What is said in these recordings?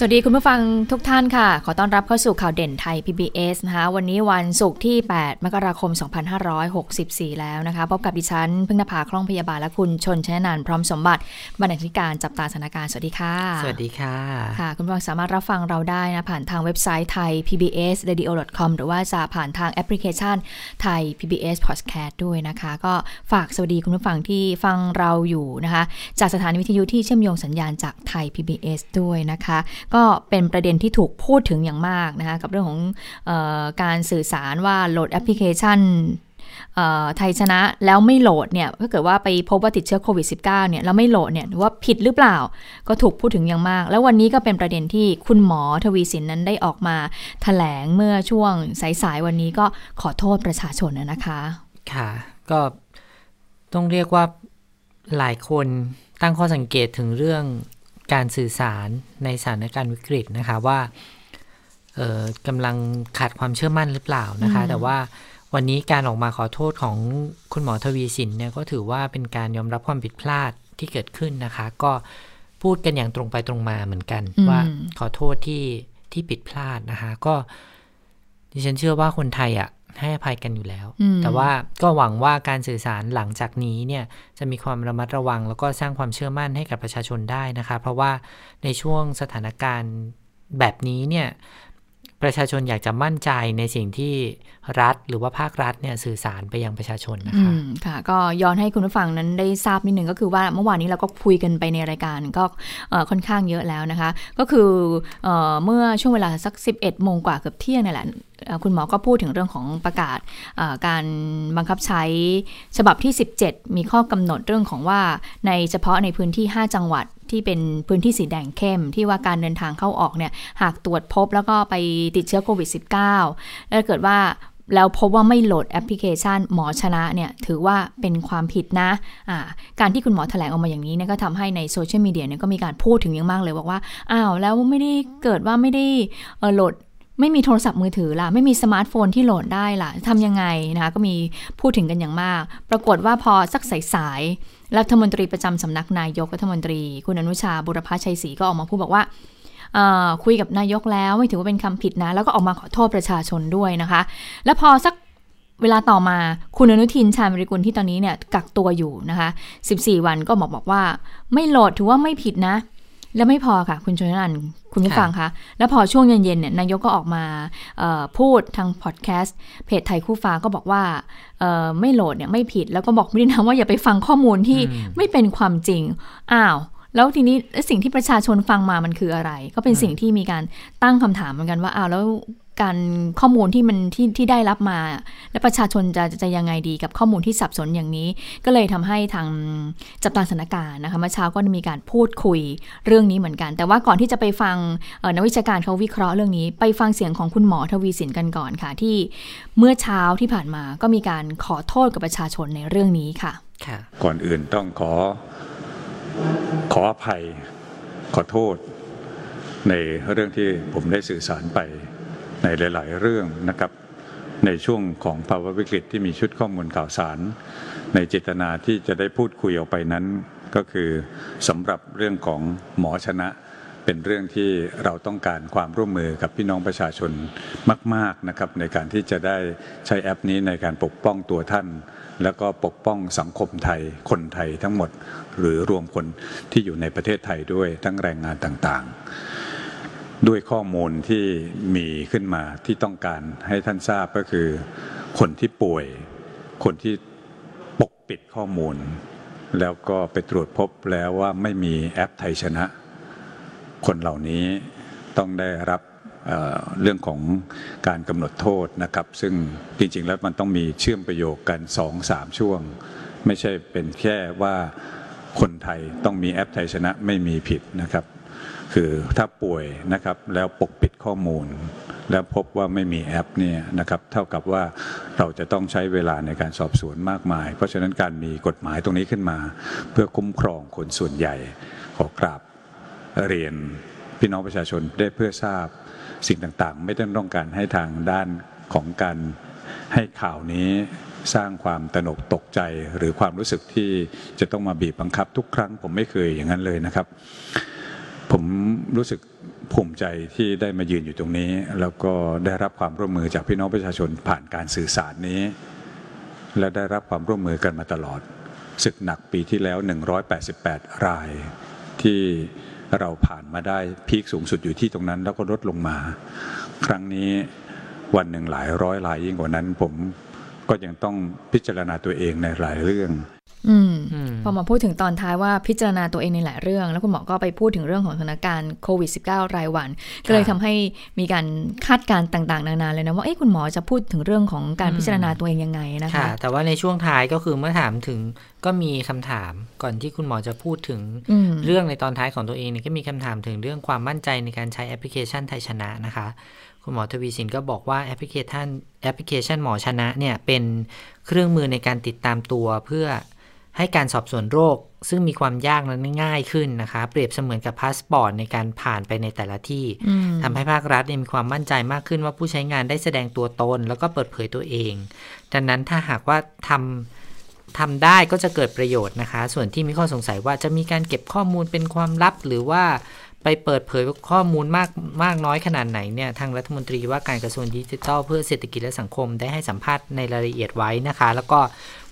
สวัสดีคุณผู้ฟังทุกท่านค่ะ ขอต้อนรับเข้าสู่ข่าวเด่นไทย PBS นะคะ วันนี้วันศุกร์ที่ 8 มกราคม 2564 แล้วนะคะ พบกับดิฉันพึ่งนภาคล่องพยาบาลและคุณชนชนนันพร้อมสมบัติบรรณาธิการจับตาสถานการณ์สวัสดีค่ะ สวัสดีค่ะ ค่ะ คุณผู้ฟังสามารถรับฟังเราได้นะ ผ่านทางเว็บไซต์ไทย PBS radio com หรือว่าจะผ่านทางแอปพลิเคชันไทย PBS podcast ด้วยนะคะ ก็ฝากสวัสดีคุณผู้ฟังที่ฟังเราอยู่นะคะ จากสถานีวิทยุที่เชื่อมโยงสัญญาณจากไทย PBS ด้วยนะคะก็เป็นประเด็นที่ถูกพูดถึงอย่างมากนะคะกับเรื่องของเอ่อการสื่อสารว่าโหลดแอปพลิเคชันไทยชนะแล้วไม่โหลดเนี่ยถ้าเกิดว่าไปพบว่าติดเชื้อโควิด -19 เนี่ยแล้วไม่โหลดเนี่ยว่าผิดหรือเปล่าก็ถูกพูดถึงอย่างมาก แล้ววันนี้ก็เป็นประเด็นที่คุณหมอทวีสินนั้นได้ออกมาถแถลงเมื่อช่วงสายๆวันนี้ก็ขอโทษประชาชนนะคะค่ะก็ต้องเรียกว่าหลายคนตั้งข้อสังเกตถึงเรื่อง การสื่อสารในสถานการณ์วิกฤตนะคะว่ากำลังขาดความเชื่อมั่นหรือเปล่านะคะ แต่ว่าวันนี้การออกมาขอโทษของคุณหมอทวีสินเนี่ยก็ถือว่าเป็นการยอมรับความผิดพลาดที่เกิดขึ้นนะคะ ก็พูดกันอย่างตรงไปตรงมาเหมือนกัน ว่าขอโทษที่ที่ผิดพลาดนะคะ ก็ดิฉันเชื่อว่าคนไทยอะ่ะ ให้อภัยกันอยู่แล้ว แต่ว่าก็หวังว่าการสื่อสารหลังจากนี้เนี่ยจะมีความระมัดระวัง แล้วก็สร้างความเชื่อมั่นให้กับประชาชนได้นะคะ เพราะว่าในช่วงสถานการณ์แบบนี้เนี่ย ประชาชนอยากจะมั่นใจในสิ่งที่รัฐหรือว่าภาครัฐเนี่ยสื่อสารไปยังประชาชนนะคะค่ะ ก็ย้อนให้คุณผู้ฟังนั้นได้ทราบนิดหนึ่งก็คือว่าเมื่อวานนี้เราก็คุยกันไปในรายการก็ค่อนข้างเยอะแล้วนะคะ ก็คือเมื่อช่วงเวลาสัก 11โมงกว่าเกือบเที่ยงนี่แหละคุณหมอก็พูดถึงเรื่องของประกาศการบังคับใช้ฉบับที่ 17 มีข้อกำหนดเรื่องของว่าในเฉพาะในพื้นที่ 5 จังหวัด ที่เป็นพื้นที่สีแดงเข้ม ที่ว่าการเดินทางเข้าออกเนี่ยหากตรวจพบแล้วก็ไปติดเชื้อโควิด -19 แล้วเกิดว่าแล้วพบว่าไม่โหลดแอปพลิเคชันหมอชนะเนี่ยถือว่าเป็นความผิดนะคะการที่คุณหมอแถลงออกมาอย่างนี้เนี่ยก็ทำให้ในโซเชียลมีเดียเนี่ยก็มีการพูดถึงอย่างมากเลยบอกว่าอ้าวแล้วไม่ได้เกิดว่าไม่ได้โหลดไม่มีโทรศัพท์มือถือล่ะ ไม่มีสมาร์ทโฟนที่โหลดได้ล่ะทำยังไงนะคะก็มีพูดถึงกันอย่างมาก ปรากฏว่าพอสักสายๆ รัฐมนตรีประจำสำนักนายกรัฐมนตรี คุณอนุชาบุรพชัยศรีก็ออกมาพูดบอกว่าคุยกับนายกแล้วไม่ถือว่าเป็นคำผิดนะ แล้วก็ออกมาขอโทษประชาชนด้วยนะคะ แล้วพอสักเวลาต่อมาคุณอนุทินชาญวิริกุลที่ตอนนี้เนี่ยกักตัวอยู่นะคะ 14 วันก็บอกบอกว่า ไม่โหลดถือว่าไม่ผิดนะ แล้วไม่พอค่ะ คุณชนันคุณผู้ฟังคะแล้วพอช่วงเย็นๆเนี่ยนายกก็ออกมาพูดทางพอดแคสต์เพจไทยคู่ฟ้าก็บอกว่าไม่โหลดเนี่ยไม่ผิดแล้วก็บอกไม่ได้นะว่าอย่าไปฟังข้อมูลที่ไม่เป็นความจริงอ้าวแล้วทีนี้สิ่งที่ประชาชนฟังมามันคืออะไร ก็เป็นสิ่งที่มีการตั้งคำถามเหมือนกันว่าอ้าวแล้ว การข้อมูลที่มันที่ที่ได้รับมา และประชาชนจะจะยังไงดีกับข้อมูลที่สับสนอย่างนี้ ก็เลยทำให้ทางจับตาสถานการณ์นะคะเมื่อเช้าก็มีการพูดคุยเรื่องนี้เหมือนกัน แต่ว่าก่อนที่จะไปฟังนักวิชาการเขาวิเคราะห์เรื่องนี้ ไปฟังเสียงของคุณหมอทวีสินกันก่อนค่ะ ที่เมื่อเช้าที่ผ่านมาก็มีการขอโทษกับประชาชนในเรื่องนี้ค่ะก่อนอื่นต้องขอขออภัยขอโทษในเรื่องที่ผมได้สื่อสารไป ในหลาย ๆ เรื่องนะครับ ในช่วงของภาวะวิกฤตที่มีชุดข้อมูลข่าวสาร ในเจตนาที่จะได้พูดคุยออกไปนั้น ก็คือสำหรับเรื่องของหมอชนะเป็นเรื่องที่เราต้องการความร่วมมือกับพี่น้องประชาชนมาก ๆนะครับ ในการที่จะได้ใช้แอปนี้ในการปกป้องตัวท่าน แล้วก็ปกป้องสังคมไทย คนไทยทั้งหมด หรือรวมคนที่อยู่ในประเทศไทยด้วยทั้งแรงงานต่าง ๆ ด้วยข้อมูลที่มีขึ้นมาที่ต้องการให้ท่านทราบก็คือ คนที่ป่วย คนที่ปกปิดข้อมูล แล้วก็ไปตรวจพบแล้วว่าไม่มีแอปไทยชนะ คนเหล่านี้ต้องได้รับเเรื่องของการกำหนดโทษนะครับ ซึ่งจริงๆแล้วมันต้องมีเชื่อมประโยคกันสองสามช่วง ไม่ใช่เป็นแค่ว่าคนไทยต้องมีแอปไทยชนะไม่มีผิดนะครับ คือถ้าป่วยนะครับแล้วปกปิดข้อมูล แล้วพบว่าไม่มีแอปเนี่ยนะครับเท่ากับว่าเราจะต้องใช้เวลาในการสอบสวนมากมาย เพราะฉะนั้นการมีกฎหมายตรงนี้ขึ้นมา เพื่อคุ้มครองคนส่วนใหญ่ขอกราบเรียนพี่น้องประชาชนได้เพื่อทราบสิ่งต่างๆ ไม่ต้องต้องการให้ทางด้านของการให้ข่าวนี้สร้างความตนกตกใจหรือความรู้สึกที่จะต้องมาบีบบังคับทุกครั้ง ผมไม่เคยอย่างนั้นเลยนะครับ ผมรู้สึกภูมิใจที่ได้มายืนอยู่ตรงนี้ แล้วก็ได้รับความร่วมมือจากพี่น้องประชาชนผ่านการสื่อสารนี้ และได้รับความร่วมมือกันมาตลอดศึกหนักปีที่แล้ว 188 ราย ที่เราผ่านมาได้พีคสูงสุดอยู่ที่ตรงนั้น แล้วก็ลดลงมา ครั้งนี้วันหนึ่งหลายร้อยรายยิ่งกว่านั้น ผมก็ยังต้องพิจารณาตัวเองในหลายเรื่อง อืมอืมพอมาพูดถึงตอนท้ายว่าพิจารณาตัวเองในหลายเรื่อง แล้วคุณหมอก็ไปพูดถึงเรื่องของสถานการณ์โควิด -19 รายวัน ก็เลยทำให้มีการคาดการณ์ต่าง ๆ นานาเลยนะว่าเอ๊ะคุณหมอจะพูดถึงเรื่องของการพิจารณาตัวเองยังไงนะคะค่ะแต่ว่าในช่วงท้ายก็คือเมื่อถามถึงก็มีคำถามก่อนที่คุณหมอจะพูดถึงอืมเรื่องในตอนท้ายของตัวเองเนี่ยก็มีคำถามถึงเรื่องความมั่นใจในการใช้แอปพลิเคชันไทยชนะนะคะคุณหมอทวีสินก็บอกว่าแอปพลิเคชันแอปพลิเคชันหมอชนะเนี่ยเป็นเครื่องมือในการติดตามตัวเพื่อ ให้การสอบสวนโรค ซึ่งมีความยากนั้นง่ายขึ้นนะคะเปรียบเสมือนกับพาสปอร์ตในการผ่านไปในแต่ละที่อืมทำให้ภาครัฐเนี่ยมีความมั่นใจมากขึ้นว่าผู้ใช้งานได้แสดงตัวตน แล้วก็เปิดเผยตัวเองดังนั้นถ้าหากว่าทำทำได้ก็จะเกิดประโยชน์นะคะ ส่วนที่มีข้อสงสัยว่าจะมีการเก็บข้อมูลเป็นความลับหรือว่า ไปเปิดเผยข้อมูลมากมากน้อยขนาดไหนเนี่ยทางรัฐมนตรีว่าการกระทรวงดิจิทัล เพื่อเศรษฐกิจและสังคมได้ให้สัมภาษณ์ในรายละเอียดไว้นะคะ แล้วก็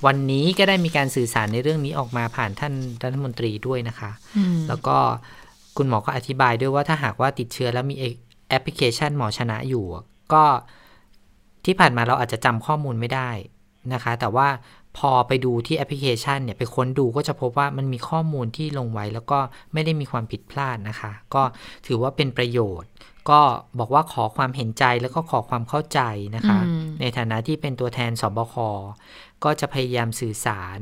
วันนี้ก็ได้มีการสื่อสารในเรื่องนี้ออกมาผ่านท่านรัฐมนตรีด้วยนะคะอืมแล้วก็คุณหมอก็อธิบายด้วยว่าถ้าหากว่าติดเชื้อแล้วมีแอปพลิเคชันหมอชนะอยู่ ก็ที่ผ่านมาเราอาจจะจำข้อมูลไม่ได้นะคะ แต่ว่า พอไปดูที่แอปพลิเคชันเนี่ยไปค้นดูก็จะพบว่ามันมีข้อมูลที่ลงไว้แล้วก็ไม่ได้มีความผิดพลาดนะคะ ก็ถือว่าเป็นประโยชน์ ก็บอกว่าขอความเห็นใจแล้วก็ขอความเข้าใจนะคะอืมในฐานะที่เป็นตัวแทนสบคก็จะพยายามสื่อสาร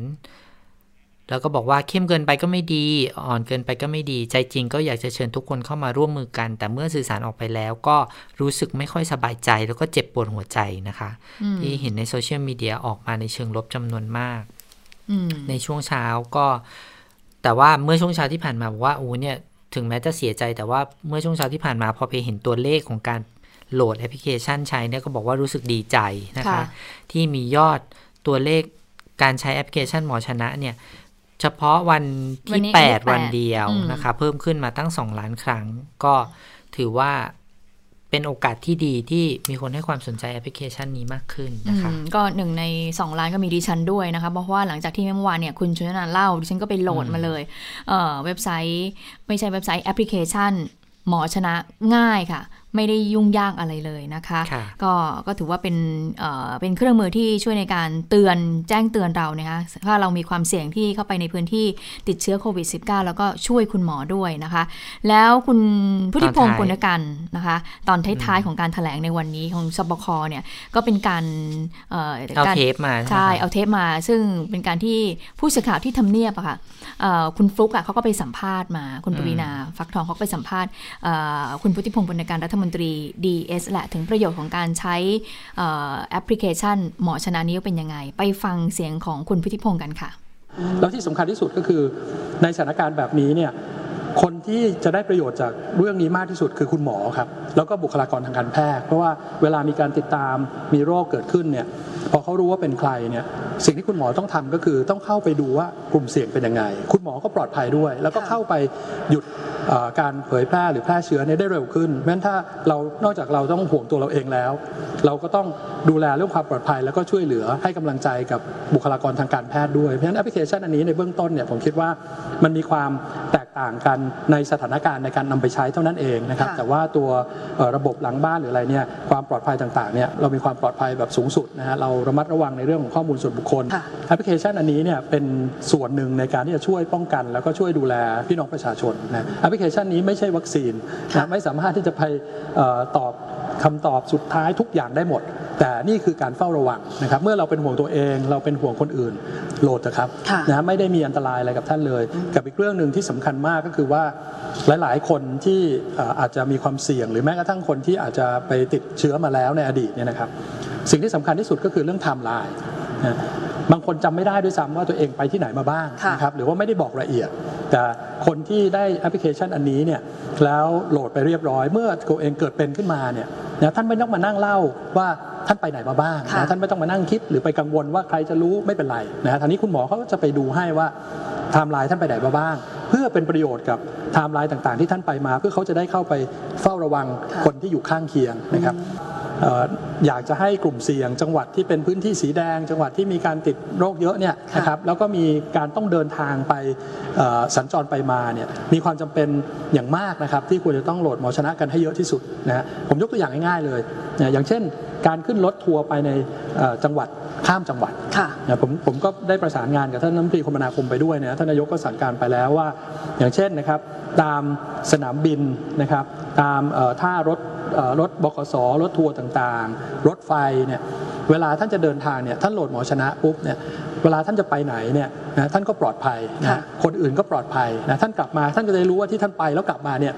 แล้วก็บอกว่าเข้มเกินไปก็ไม่ดี อ่อนเกินไปก็ไม่ดี ใจจริงก็อยากจะเชิญทุกคนเข้ามาร่วมมือกัน แต่เมื่อสื่อสารออกไปแล้วก็รู้สึกไม่ค่อยสบายใจ แล้วก็เจ็บปวดหัวใจนะคะอืมที่เห็นในโซเชียลมีเดียออกมาในเชิงลบจำนวนมากอืมในช่วงเช้าก็ แต่ว่าเมื่อช่วงเช้าที่ผ่านมาบอกว่าโอ้เนี่ยถึงแม้จะเสียใจแต่ว่าเมื่อช่วงเช้าที่ผ่านมาพอไปเห็นตัวเลขของการโหลดแอปพลิเคชันใช้เนี่ยก็บอกว่ารู้สึกดีใจนะคะค่ะที่มียอดตัวเลขการใช้แอปพลิเคชันหมอชนะเนี่ย เฉพาะวันวันที่นี้วันที่ 8 วัน8เดียวอืมนะคะ เพิ่มขึ้นมาตั้ง 2 ล้านครั้ง ก็ถือว่าเป็นโอกาสที่ดีที่มีคนให้ความสนใจแอปพลิเคชันนี้มากขึ้นนะคะอืมก็หนึ่งในสองล้านก็มีดิฉันด้วยนะคะ เพราะว่าหลังจากที่เมื่อวานเนี่ยคุณชนนันเล่าดิฉันก็ไปโหลดมาเลยเอ่อเว็บไซต์ไม่ใช่เว็บไซต์แอปพลิเคชันหมอชนะง่ายค่ะ ไม่ได้ยุ่งยากอะไรเลยนะคะค่ะก็ก็ถือว่าเป็นเอ่อเป็นเครื่องมือที่ช่วยในการเตือนแจ้งเตือนเรานะคะถ้าเรามีความเสี่ยงที่เข้าไปในพื้นที่ติดเชื้อโควิด -19 แล้วก็ช่วยคุณหมอด้วยนะคะ แล้วคุณพุทธิพงศ์ตอนท้ายปุณกันนะคะ ตอนท้ายๆของการถแถลงในวันนี้ของสบคเนี่ยก็เป็นการเอ่อเอาการเทปมาใช่ไหมคะเอาเทปมา ซึ่งเป็นการที่ผู้สื่อข่าวที่ทำเนียบอะค่ะเอ่อคุณฟลุกอะเขาก็ไปสัมภาษณ์มาคุณปวีนาฟักทองเขาก็ไปสัมภาษณ์เอ่อคุณพุทธิพงศ์ปุณการรัฐมนตรี DS แหละถึงประโยชน์ของการใช้แอปพลิเคชัน หมอชนะนี้เป็นยังไง ไปฟังเสียงของคุณพิทธิพงศ์กันค่ะ แล้วที่สำคัญที่สุดก็คือในสถานการณ์แบบนี้เนี่ยคนที่จะได้ประโยชน์จากเรื่องนี้มากที่สุดคือคุณหมอครับ แล้วก็บุคลากรทางการแพทย์ เพราะว่าเวลามีการติดตามมีโรคเกิดขึ้นเนี่ย พอเขารู้ว่าเป็นใครเนี่ยสิ่งที่คุณหมอต้องทำก็คือต้องเข้าไปดูว่ากลุ่มเสี่ยงเป็นยังไง คุณหมอก็ปลอดภัยด้วย แล้วก็เข้าไปหยุดเอ่อการเผยแพร่หรือแพร่เชื้อเนี่ยได้เร็วขึ้นเพราะฉะนั้นถ้าเรานอกจากเราต้องห่วงตัวเราเองแล้ว เราก็ต้องดูแลเรื่องความปลอดภัย แล้วก็ช่วยเหลือให้กำลังใจกับบุคลากรทางการแพทย์ด้วยเพราะฉะนั้นแอปพลิเคชันอันนี้ในเบื้องต้นเนี่ยผมคิดว่ามันมีความแตกต่างกันในสถานการณ์ในการนำไปใช้เท่านั้นเองนะครับค่ะแต่ว่าตัวเอ่อระบบหลังบ้านหรืออะไรเนี่ยความปลอดภัยต่างๆเนี่ยเรามีความปลอดภัยแบบสูงสุดนะฮะเราระมัดระวังในเรื่องของข้อมูลส่วนบุคคลค่ะแอปพลิเคชันอันนี้เนี่ยเป็นส่วนหนึ่งในการที่จะช่วยป้องกัน แล้วก็ช่วยดูแลพี่น้องประชาชนนะแอปพลิเคชันนี้ไม่ใช่วัคซีนนะไม่สามารถที่จะไปเอ่อตอบคำตอบสุดท้ายทุกอย่างได้หมด แต่นี่คือการเฝ้าระวังนะครับเมื่อเราเป็นห่วงตัวเอง เราเป็นห่วงคนอื่นโหลดนะครับค่ะนะไม่ได้มีอันตรายอะไรกับท่านเลย กับอีกเรื่องหนึ่งที่สำคัญมากก็คือว่าหลาย ๆ คนที่เอ่ออาจจะมีความเสี่ยง หรือแม้กระทั่งคนที่อาจจะไปติดเชื้อมาแล้วในอดีตเนี่ยนะครับ สิ่งที่สำคัญที่สุดก็คือเรื่องไทม์ไลน์นะบางคนจำไม่ได้ด้วยซ้ำว่าตัวเองไปที่ไหนมาบ้างค่ะนะครับหรือว่าไม่ได้บอกรายละเอียด แต่คนที่ได้แอปพลิเคชันอันนี้เนี่ยแล้วโหลดไปเรียบร้อย เมื่อตัวเองเกิดเป็นขึ้นมาเนี่ยนะท่านไม่ต้องมานั่งเล่าว่าท่านไปไหนมาบ้างค่ะนะท่านไม่ต้องมานั่งคิด หรือไปกังวลว่าใครจะรู้ไม่เป็นไรนะฮะทางนี้คุณหมอเขาก็จะไปดูให้ว่าไทม์ไลน์ท่านไปไหนมาบ้าง เพื่อเป็นประโยชน์กับไทม์ไลน์ต่างๆ ที่ท่านไปมา เพื่อเขาจะได้เข้าไปเฝ้าระวังค่ะคนที่อยู่ข้างเคียงนะครับเอ่ออยากจะให้กลุ่มเสี่ยง จังหวัดที่เป็นพื้นที่สีแดง จังหวัดที่มีการติดโรคเยอะเนี่ยค่ะนะครับแล้วก็มีการต้องเดินทางไปเอ่อสัญจรไปมาเนี่ยมีความจำเป็นอย่างมากนะครับที่ควรจะต้องโหลดหมอชนะกันให้เยอะที่สุดนะฮะผมยกตัวอย่างง่ายๆเลยนะอย่างเช่น การขึ้นรถทัวร์ไปในเอ่อจังหวัดข้ามจังหวัดค่ะนะผมผมก็ได้ประสานงานกับท่านรัฐมนตรีคมนาคมไปด้วยนะท่านนายกก็สั่งการไปแล้วว่า อย่างเช่นนะครับตามสนามบินนะครับตามเอ่อท่ารถเอ่อ รถบขสรถทัวร์ต่างๆ รถไฟเนี่ยเวลาท่านจะเดินทางเนี่ยท่านโหลดหมอชนะปุ๊บเนี่ยเวลาท่านจะไปไหนเนี่ยนะท่านก็ปลอดภัยนะค่ะคนอื่นก็ปลอดภัยนะท่านกลับมาท่านก็จะได้รู้ว่าที่ท่านไปแล้วกลับมาเนี่ย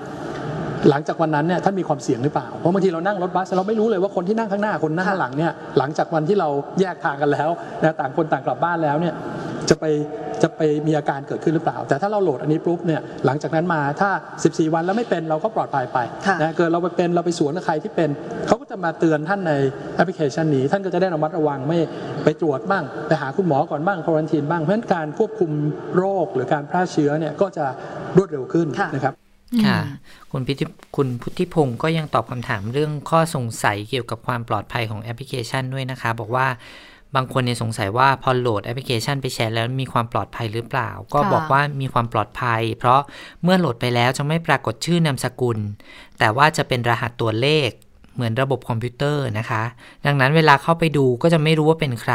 หลังจากวันนั้นเนี่ยท่านมีความเสี่ยงหรือเปล่า เพราะบางทีเรานั่งรถบัสเราไม่รู้เลยว่าคนที่นั่งข้างหน้าคนนั่งข้างหลังเนี่ยหลังจากวันที่เราแยกทางกันแล้วนะต่างคนต่างกลับบ้านแล้วเนี่ย จะไปจะไปมีอาการเกิดขึ้นหรือเปล่า แต่ถ้าเราโหลดอันนี้ปุ๊บเนี่ยหลังจากนั้นมาถ้า 14 วันแล้วไม่เป็นเราก็ปลอดภัยไปค่ะนะเกิดเราไปเป็นเราไปสวนกับใครที่เป็นเขาก็จะมาเตือนท่านในแอปพลิเคชันนี้ ท่านก็จะได้ระมัดระวังไม่ไปตรวจบ้าง ไปหาคุณหมอก่อนบ้างควอนตินบ้างเพราะฉะนั้นการควบคุมโรคหรือการแพร่เชื้อเนี่ยก็จะรวดเร็วขึ้นค่ะนะครับค่ะคุณพิธิคุณพุทธิพงศ์ก็ยังตอบคำถามเรื่องข้อสงสัยเกี่ยวกับความปลอดภัยของแอปพลิเคชันด้วยนะคะ บอกว่า บางคนเนี่ยสงสัยว่าพอโหลดแอปพลิเคชันไปแชร์แล้วมีความปลอดภัยหรือเปล่า ก็ค่ะบอกว่ามีความปลอดภัย เพราะเมื่อโหลดไปแล้วจะไม่ปรากฏชื่อนามสกุล แต่ว่าจะเป็นรหัสตัวเลขเหมือนระบบคอมพิวเตอร์นะคะ ดังนั้นเวลาเข้าไปดูก็จะไม่รู้ว่าเป็นใคร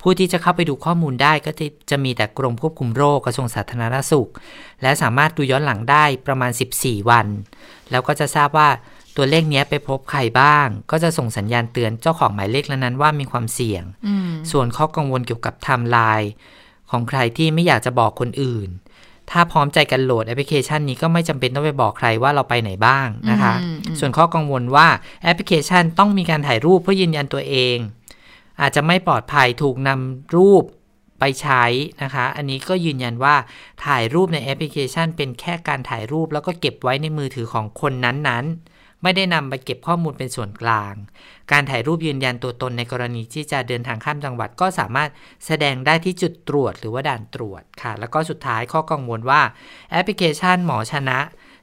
ผู้ที่จะเข้าไปดูข้อมูลได้ก็จะจะมีแต่กรมควบคุมโรคกระทรวงสาธารณสุข และสามารถดูย้อนหลังได้ประมาณ 14 วัน แล้วก็จะทราบว่า ตัวเลขเนี้ยไปพบใครบ้าง ก็จะส่งสัญญาณเตือนเจ้าของหมายเลขนั้นๆว่ามีความเสี่ยงอืมส่วนข้อกังวลเกี่ยวกับไทม์ไลน์ของใครที่ไม่อยากจะบอกคนอื่น ถ้าพร้อมใจกันโหลดแอปพลิเคชันนี้ก็ไม่จำเป็นต้องไปบอกใครว่าเราไปไหนบ้างนะคะอืมอืมส่วนข้อกังวลว่าแอปพลิเคชันต้องมีการถ่ายรูปเพื่อยืนยันตัวเอง อาจจะไม่ปลอดภัยถูกนำรูปไปใช้นะคะ อันนี้ก็ยืนยันว่าถ่ายรูปในแอปพลิเคชัน เป็นแค่การถ่ายรูปแล้วก็เก็บไว้ในมือถือของคนนั้นๆ ไม่ได้นำไปเก็บข้อมูลเป็นส่วนกลาง การถ่ายรูปยืนยันตัวตนในกรณีที่จะเดินทางข้ามจังหวัดก็สามารถแสดงได้ที่จุดตรวจหรือว่าด่านตรวจค่ะ แล้วก็สุดท้ายข้อกังวลว่าแอปพลิเคชันหมอชนะ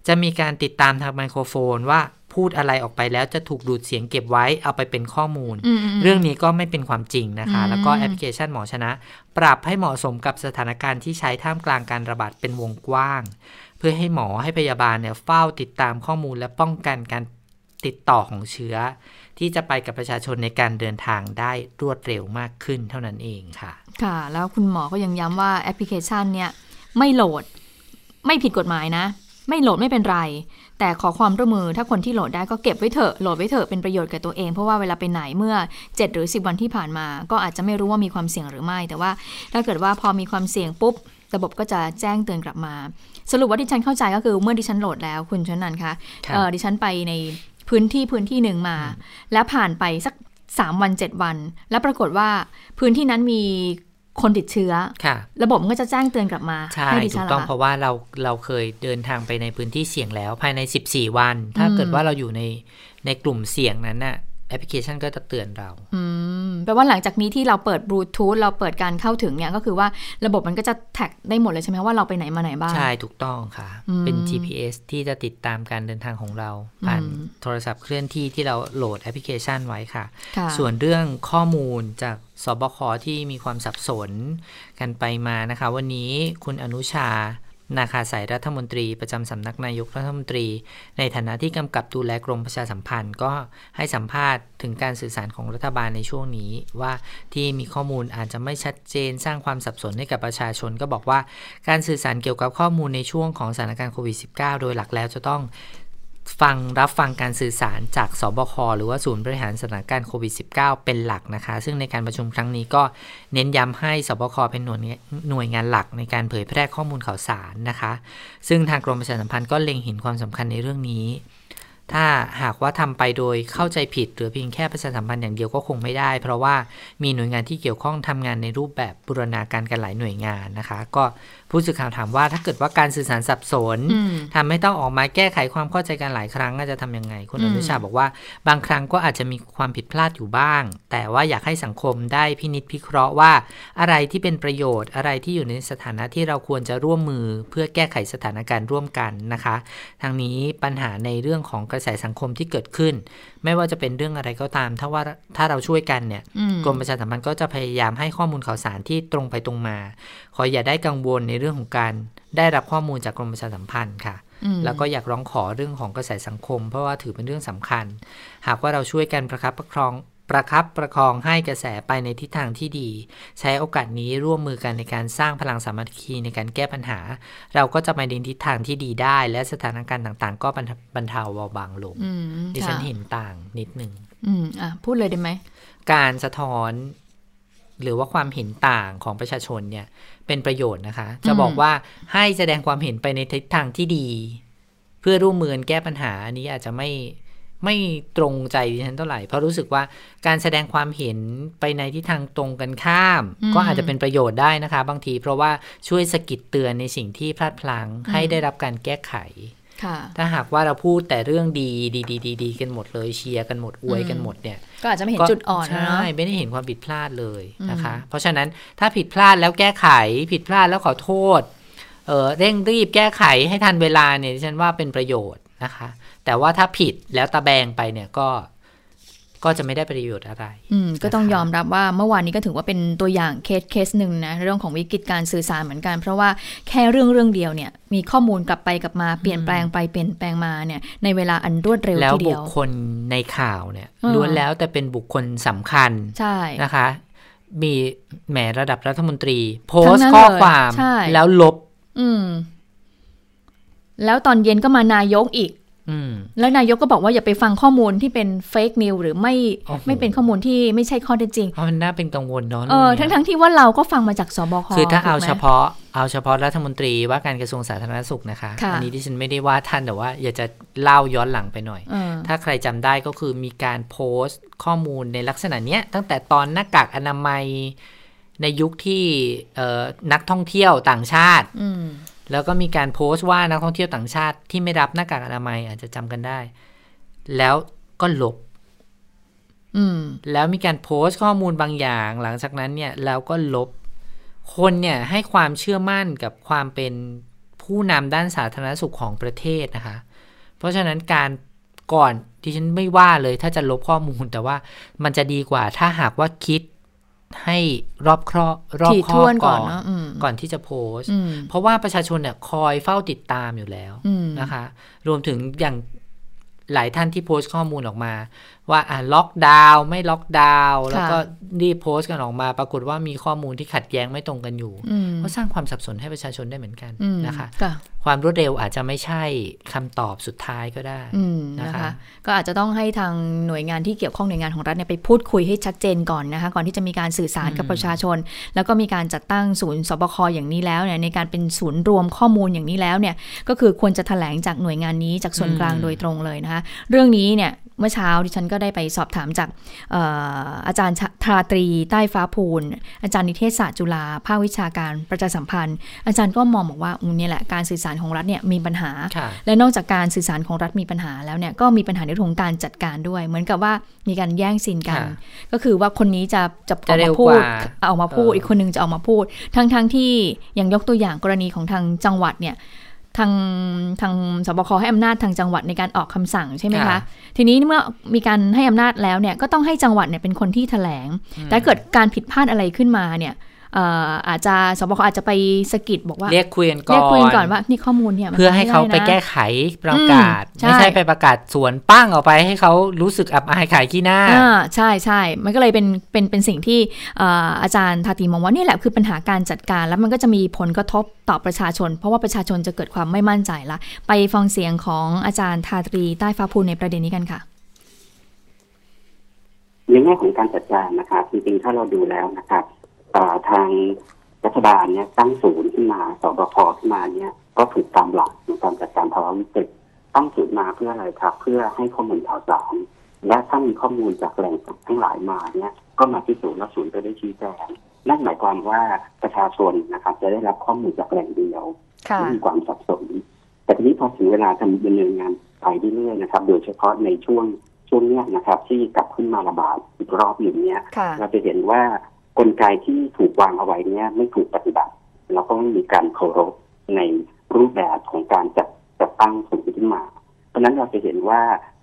จะมีการติดตามทางไมโครโฟนว่าพูดอะไรออกไปแล้วจะถูกดูดเสียงเก็บไว้เอาไปเป็นข้อมูลอืมอืมเรื่องนี้ก็ไม่เป็นความจริงนะคะอืมแล้วก็แอปพลิเคชันหมอชนะ ปรับให้เหมาะสมกับสถานการณ์ที่ใช้ท่ามกลางการระบาดเป็นวงกว้าง เพื่อให้หมอให้พยาบาลเนี่ยเฝ้าติดตามข้อมูลและป้องกันการติดต่อของเชื้อ ที่จะไปกับประชาชนในการเดินทางได้รวดเร็วมากขึ้นเท่านั้นเองค่ะ ค่ะ แล้วคุณหมอก็ยังย้ำว่าแอปพลิเคชันเนี่ยไม่โหลดไม่ผิดกฎหมายนะ ไม่โหลดไม่เป็นไร แต่ขอความร่วมมือถ้าคนที่โหลดได้ก็เก็บไว้เถอะโหลดไว้เถอะเป็นประโยชน์กับตัวเองเพราะว่าเวลาไปไหนเมื่อ 7 หรือ 10 วันที่ผ่านมา ก็อาจจะไม่รู้ว่ามีความเสี่ยงหรือไม่ แต่ว่าถ้าเกิดว่าพอมีความเสี่ยงปุ๊บ ระบบก็จะแจ้งเตือนกลับมา สรุปว่าที่ฉันเข้าใจก็คือเมื่อดิฉันโหลดแล้วคุณชนันคะครับเอ่อดิฉันไปในพื้นที่พื้นที่หนึ่งมา แล้วผ่านไปสัก3วัน7วัน แล้วปรากฏว่าพื้นที่นั้นมีคนติดเชื้อค่ะ ระบบมันก็จะแจ้งเตือนกลับมาใช่ให้ดิฉันเหรต้องเพราะว่าเราเราเคยเดินทางไปในพื้นที่เสี่ยงแล้ว ภายใน 14 วัน ถ้าเกิดว่าเราอยู่ในในกลุ่มเสี่ยงนั้นน่ะ แอปพลิเคชันก็จะเตือนเรา อืม แปลว่าหลังจากนี้ที่เราเปิดบลูทูธเราเปิดการเข้าถึงเนี่ยก็คือว่าระบบมันก็จะแท็กได้หมดเลยใช่ไหมว่าเราไปไหนมาไหนบ้าง ใช่ ถูกต้องค่ะอืมเป็น GPS ที่จะติดตามการเดินทางของเรา ผ่านอืมโทรศัพท์เคลื่อนที่ที่เราโหลดแอปพลิเคชันไว้ค่ะค่ะส่วนเรื่องข้อมูลจากสบคที่มีความสับสนกันไปมานะคะ วันนี้คุณอนุชา นาคาสายรัฐมนตรีประจำสำนักนายกรัฐมนตรี ในฐานะที่กำกับดูแลกรมประชาสัมพันธ์ก็ให้สัมภาษณ์ถึงการสื่อสารของรัฐบาลในช่วงนี้ว่าที่มีข้อมูลอาจจะไม่ชัดเจนสร้างความสับสนให้กับประชาชนก็บอกว่า การสื่อสารเกี่ยวกับข้อมูลในช่วงของสถานการณ์โควิด -19 โดยหลักแล้วจะต้อง ฟังรับฟังการสื่อสารจากสบคหรือว่าศูนย์บริหารสถานการณ์โควิด -19 เป็นหลักนะคะ ซึ่งในการประชุมครั้งนี้ก็เน้นย้ำให้สบคเป็นหน่วยหน่วยงานหลักในการเผยแพร่ข้อมูลข่าวสารนะคะ ซึ่งทางกรมประชาสัมพันธ์ก็เล็งเห็นความสำคัญในเรื่องนี้ ถ้าหากว่าทำไปโดยเข้าใจผิด หรือเพียงแค่ประชาสัมพันธ์อย่างเดียวก็คงไม่ได้ เพราะว่ามีหน่วยงานที่เกี่ยวข้องทำงานในรูปแบบบูรณาการกันหลายหน่วยงานนะคะ ก็ ผู้สื่อข่าวถามว่าถ้าเกิดว่าการสื่อสารสับสนอืมทำให้ต้องออกมาแก้ไขความเข้าใจกันหลายครั้งอาจจะทำยังไง คุณอือมนุชาบอกว่าบางครั้งก็อาจจะมีความผิดพลาดอยู่บ้าง แต่ว่าอยากให้สังคมได้พินิจพิเคราะห์ว่า อะไรที่เป็นประโยชน์อะไรที่อยู่ในสถานะที่เราควรจะร่วมมือเพื่อแก้ไขสถานการณ์ร่วมกันนะคะทางนี้ปัญหาในเรื่องของกระแสสังคมที่เกิดขึ้น ไม่ว่าจะเป็นเรื่องอะไรก็ตาม ถ้าว่าถ้าเราช่วยกันเนี่ยอืมกรมประชาสัมพันธ์ก็จะพยายามให้ข้อมูลข่าวสารที่ตรงไปตรงมาขออย่าได้กังวลในเรื่องของการได้รับข้อมูลจากกรมประชาสัมพันธ์ค่ะอืมแล้วก็อยากร้องขอเรื่องของกระแสสังคม เพราะว่าถือเป็นเรื่องสำคัญ หากว่าเราช่วยกันประคับประคองประคับประคองให้กระแสไปในทิศทางที่ดี ใช้โอกาสนี้ร่วมมือกันในการสร้างพลังสามัคคีในการแก้ปัญหา เราก็จะไปในทิศทางที่ดีได้ และสถานการณ์ต่างๆ ก็บรรเทาบรรเทาเบาบางลงอืมดิฉันค่ะเห็นต่างนิดหนึ่งอืมอะพูดเลยได้ไหม การสะท้อน หรือว่าความเห็นต่างของประชาชนเนี่ย เป็นประโยชน์นะคะ จะบอกว่าให้แสดงความเห็นไปในทิศทางที่ดี เพื่อร่วมมือกันแก้ปัญหาอันนี้อาจจะไม่ไม่ตรงใจดิฉันเท่าไหร่ เพราะรู้สึกว่าการแสดงความเห็นไปในทิศทางตรงกันข้ามอืมก็อาจจะเป็นประโยชน์ได้นะคะ บางที เพราะว่าช่วยสะกิดเตือนในสิ่งที่พลาดพลั้งให้ได้รับการแก้ไขค่ะ ถ้าหากว่าเราพูดแต่เรื่องดีดีดีดีดีกันหมดเลยเชียร์กันหมดอวยกันหมดเนี่ย ก็อาจจะไม่เห็นจุดอ่อนนะใช่เนาะไม่ได้เห็นความผิดพลาดเลยนะคะอืมเพราะฉะนั้นถ้าผิดพลาดแล้วแก้ไขผิดพลาดแล้วขอโทษเออเร่งรีบแก้ไขให้ทันเวลาเนี่ยดิฉันว่าเป็นประโยชน์นะคะ แต่ว่าถ้าผิดแล้วตะแบงไปเนี่ยก็ ก็จะไม่ได้ประโยชน์อะไร อืมก็ต้องนะคะยอมรับว่าเมื่อวานนี้ก็ถือว่าเป็นตัวอย่างเคสเคสหนึ่งนะเรื่องของวิกฤตการสื่อสารเหมือนกัน เพราะว่าแค่เรื่องเรื่องเดียวเนี่ย มีข้อมูลกลับไปกลับมาเปลี่ยนแปลงไปเปลี่ยนแปลงมาเนี่ยในเวลาอันรวดเร็วแล้วทีบุเดียควคลในข่าวเนี่ยอืมล้วนแล้วแต่เป็นบุคคลสำคัญใช่นะคะ มีแหมระดับรัฐมนตรี โพทั้สงนั้ต์นข้อเลยความใช่แล้วลบ อืมแล้วตอนเย็นก็มานายกอีกอืม แล้วนายกก็บอกว่าอย่าไปฟังข้อมูลที่เป็นเฟกนิวหรือไม่โอ้โหไม่เป็นข้อมูลที่ไม่ใช่ข้อเท็จจริงเพราะมันน่าเป็นกังวลเนาะเออรื่ทั้งนี้ยทั้งที่ว่าเราก็ฟังมาจากสบคคือถ้าเอาถูกไหมเฉพาะเอาเฉพาะรัฐมนตรีว่าการกระทรวงสาธารณสุขนะคะค่ะอันี้ที่ฉันไม่ได้ว่าท่านแต่ว่า อยากจะเล่าย้อนหลังไปหน่อยเออถ้าใครจำได้ก็คือมีการโพสต์ข้อมูลในลักษณะเนี้ย ตั้งแต่ตอนหน้ากากอนามัยในยุคที่เอ่อนักท่องเที่ยวต่างชาติอืม แล้วก็มีการโพสต์ว่านักท่องเที่ยวต่างชาติที่ไม่รับหน้ากากอนามัยอาจจะจำกันได้ แล้วก็ลบอืมแล้วมีการโพสต์ข้อมูลบางอย่าง หลังจากนั้นเนี่ยแล้วก็ลบ คนเนี่ยให้ความเชื่อมั่นกับความเป็นผู้นำด้านสาธารณสุขของประเทศนะคะ เพราะฉะนั้นการก่อนที่ฉันไม่ว่าเลยถ้าจะลบข้อมูลแต่ว่ามันจะดีกว่าถ้าหากว่าคิด ให้รอบครอบรอบถี่ครถ้อวบนก่ก่ออนนเนาะอืมก่อนที่จะโพสต์อืมเพราะว่าประชาชนเนี่ยคอยเฝ้าติดตามอยู่แล้วอืมนะคะ รวมถึงอย่างหลายท่านที่โพสต์ข้อมูลออกมาว่าอ่าล็อกดาวน์ไม่ล็อกดาวน์แล้วก็รีบโพสต์กันออกมา ปรากฏว่ามีข้อมูลที่ขัดแย้งไม่ตรงกันอยู่อืมก็สร้างความสับสนให้ประชาชนได้เหมือนกันอืมนะคะค่ะความรวดเร็วอาจจะไม่ใช่คำตอบสุดท้ายก็ได้อืมนะคะนะคะ ก็อาจจะต้องให้ทางหน่วยงานที่เกี่ยวข้องหน่วยงานของรัฐเนี่ยไปพูดคุยให้ชัดเจนก่อนนะคะ ก่อนที่จะมีการสื่อสารกับอืมประชาชน แล้วก็มีการจัดตั้งศูนย์สบคอย่างนี้แล้วเนี่ยในการเป็นศูนย์รวมข้อมูลอย่างนี้แล้วเนี่ยก็คือควรจะแถลงจากหน่วยงานนี้จากส่วนกลางโดยตรงเลยนะคะ เรื่องนี้เนี่ย เมื่อเช้าดิฉันก็ได้ไปสอบถามจากเอ่ออาจารย์ทราตรีใต้ฟ้าพูนอาจารย์นิเทศศาสตร์จุฬาภาควิชาการประชาสัมพันธ์ อาจารย์ก็มองบอกว่าอืมเนี่ยแหละการสื่อสารของรัฐเนี่ยมีปัญหาค่ะและนอกจากการสื่อสารของรัฐมีปัญหาแล้วเนี่ยก็มีปัญหาในเรื่องของการจัดการด้วย เหมือนกับว่ามีการแย่งซีนกันค่ะก็คือว่าคนนี้จะจะอจะอกเร็มาวพูดกว่าเอาออกมาพูดเอออีอีกคนนึงจะออกมาพูด ทั้งทั้งที่อย่างยกตัวอย่างกรณีของทางจังหวัดเนี่ย ทางทางสบคให้อำนาจทางจังหวัดในการออกคำสั่งใช่ไหมคะค่ะทีนี้เมื่อมีการให้อำนาจแล้วเนี่ยก็ต้องให้จังหวัดเนี่ยเป็นคนที่แถลง แต่เกิดการผิดพลาดอะไรขึ้นมาเนี่ยเอ่ออาจจะสบคอาจจะไปสะกิดบอกว่าเรียกคุยกันก่อนเรียกคุยกันก่อนว่านี่ข้อมูลเนี่ยมันเพื่อให้เขาไปม่ด้นะแก้ไขประกาศอืมใช่ไม่ใช่ไปประกาศสวนปั้งออกไปให้เขารู้สึกอับอายขายขี้หน้าอ่าใช่ใช่มันก็เลยเป็นเป็นเป็นสิ่งที่เอ่ออาจารย์ทาตีมองว่านี่แหละคือปัญหาการจัดการแล้วมันก็จะมีผลกระทบต่อประชาชน เพราะว่าประชาชนจะเกิดความไม่มั่นใจละไปฟังเสียงของอาจารย์ทาตรีใต้ฟ้าพูนในประเด็นนี้กันค่ะในแง่ของการจัดการนะครับจริงๆถ้าเราดูแล้วนะครับเอ่อ ทางรัฐบาลเนี่ยตั้งศูนย์ขึ้นมาสบคขึ้นมาเนี่ยก็ถูกตามหลักในการจัดการภาวะวิกฤตตั้งศูนย์มาเพื่ออะไรครับ เพื่อให้ข้อมูลข่าวสารและถ้ามีข้อมูลจากแหล่งทั้งหลายมาเนี่ยก็มาที่ศูนย์แล้วศูนย์จะได้ชี้แจงนั่นหมายความว่าประชาชนนะครับ จะได้รับข้อมูลจากแหล่งเดียวไม่มีความสับสน แต่ทีนี้พอถึงเวลาทำดำเนินงานไปเรื่อยๆนะครับ โดยเฉพาะในช่วงช่วงเนี้ยนะครับ ที่กลับขึ้นมาระบาดอีกรอบหนึ่งเนี้ยเราจะเห็นว่า กลไกที่ถูกวางเอาไว้เนี่ยไม่ถูกปฏิบัติ แล้วก็ไม่มีการเคารพในรูปแบบของการจัดจัดตั้งศูนย์ขึ้นมา เพราะฉะนั้นเราจะเห็นว่า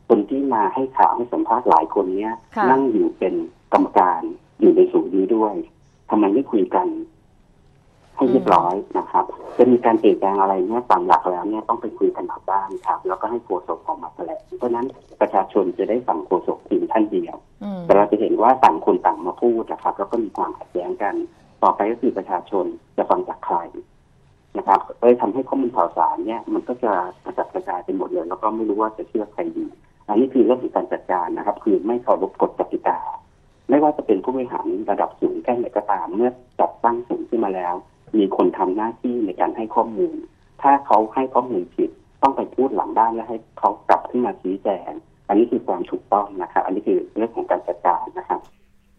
คนที่มาให้ข่าวให้สัมภาษณ์หลายคนเนี่ยค่ะนั่งอยู่เป็นกรรมการอยู่ในศูนย์นี้ด้วยทำไมไม่คุยกัน ให้เรียบร้อยนะครับ จะมีการเปลี่ยนแปลงอะไรเนี่ยตามหลักแล้วเนี่ยต้องไปคุยกันหลังบ้านครับ แล้วก็ให้โฆษกออกมาแถลงเพราะฉะนั้นประชาชนจะได้ฟังโฆษกเพียงท่านเดียวอืมแต่เราจะเห็นว่าต่างคนต่างมาพูดนะครับ แล้วก็มีความขัดแย้งกัน ต่อไปก็คือประชาชนจะฟังจากใครนะครับเลยทำให้ข้อมูลข่าวสารเนี่ยมันก็จะกระจัดกระจายไปหมดเลย แล้วก็ไม่รู้ว่าจะเชื่อใครดี อันนี้คือเรื่องของการจัดการนะครับ คือไม่เคารพกฎกติกา ไม่ว่าจะเป็นผู้บริหารระดับสูงแค่ไหนก็ตามเมื่อจัดตั้งศูนย์ขึ้นมาแล้ว มีคนทำหน้าที่ในการให้ข้อมูล ถ้าเขาให้ข้อมูลผิดต้องไปพูดหลังบ้านและให้เขากลับขึ้นมาชี้แจง อันนี้คือความถูกต้องนะครับ อันนี้คือเรื่องของการจัดการนะครับ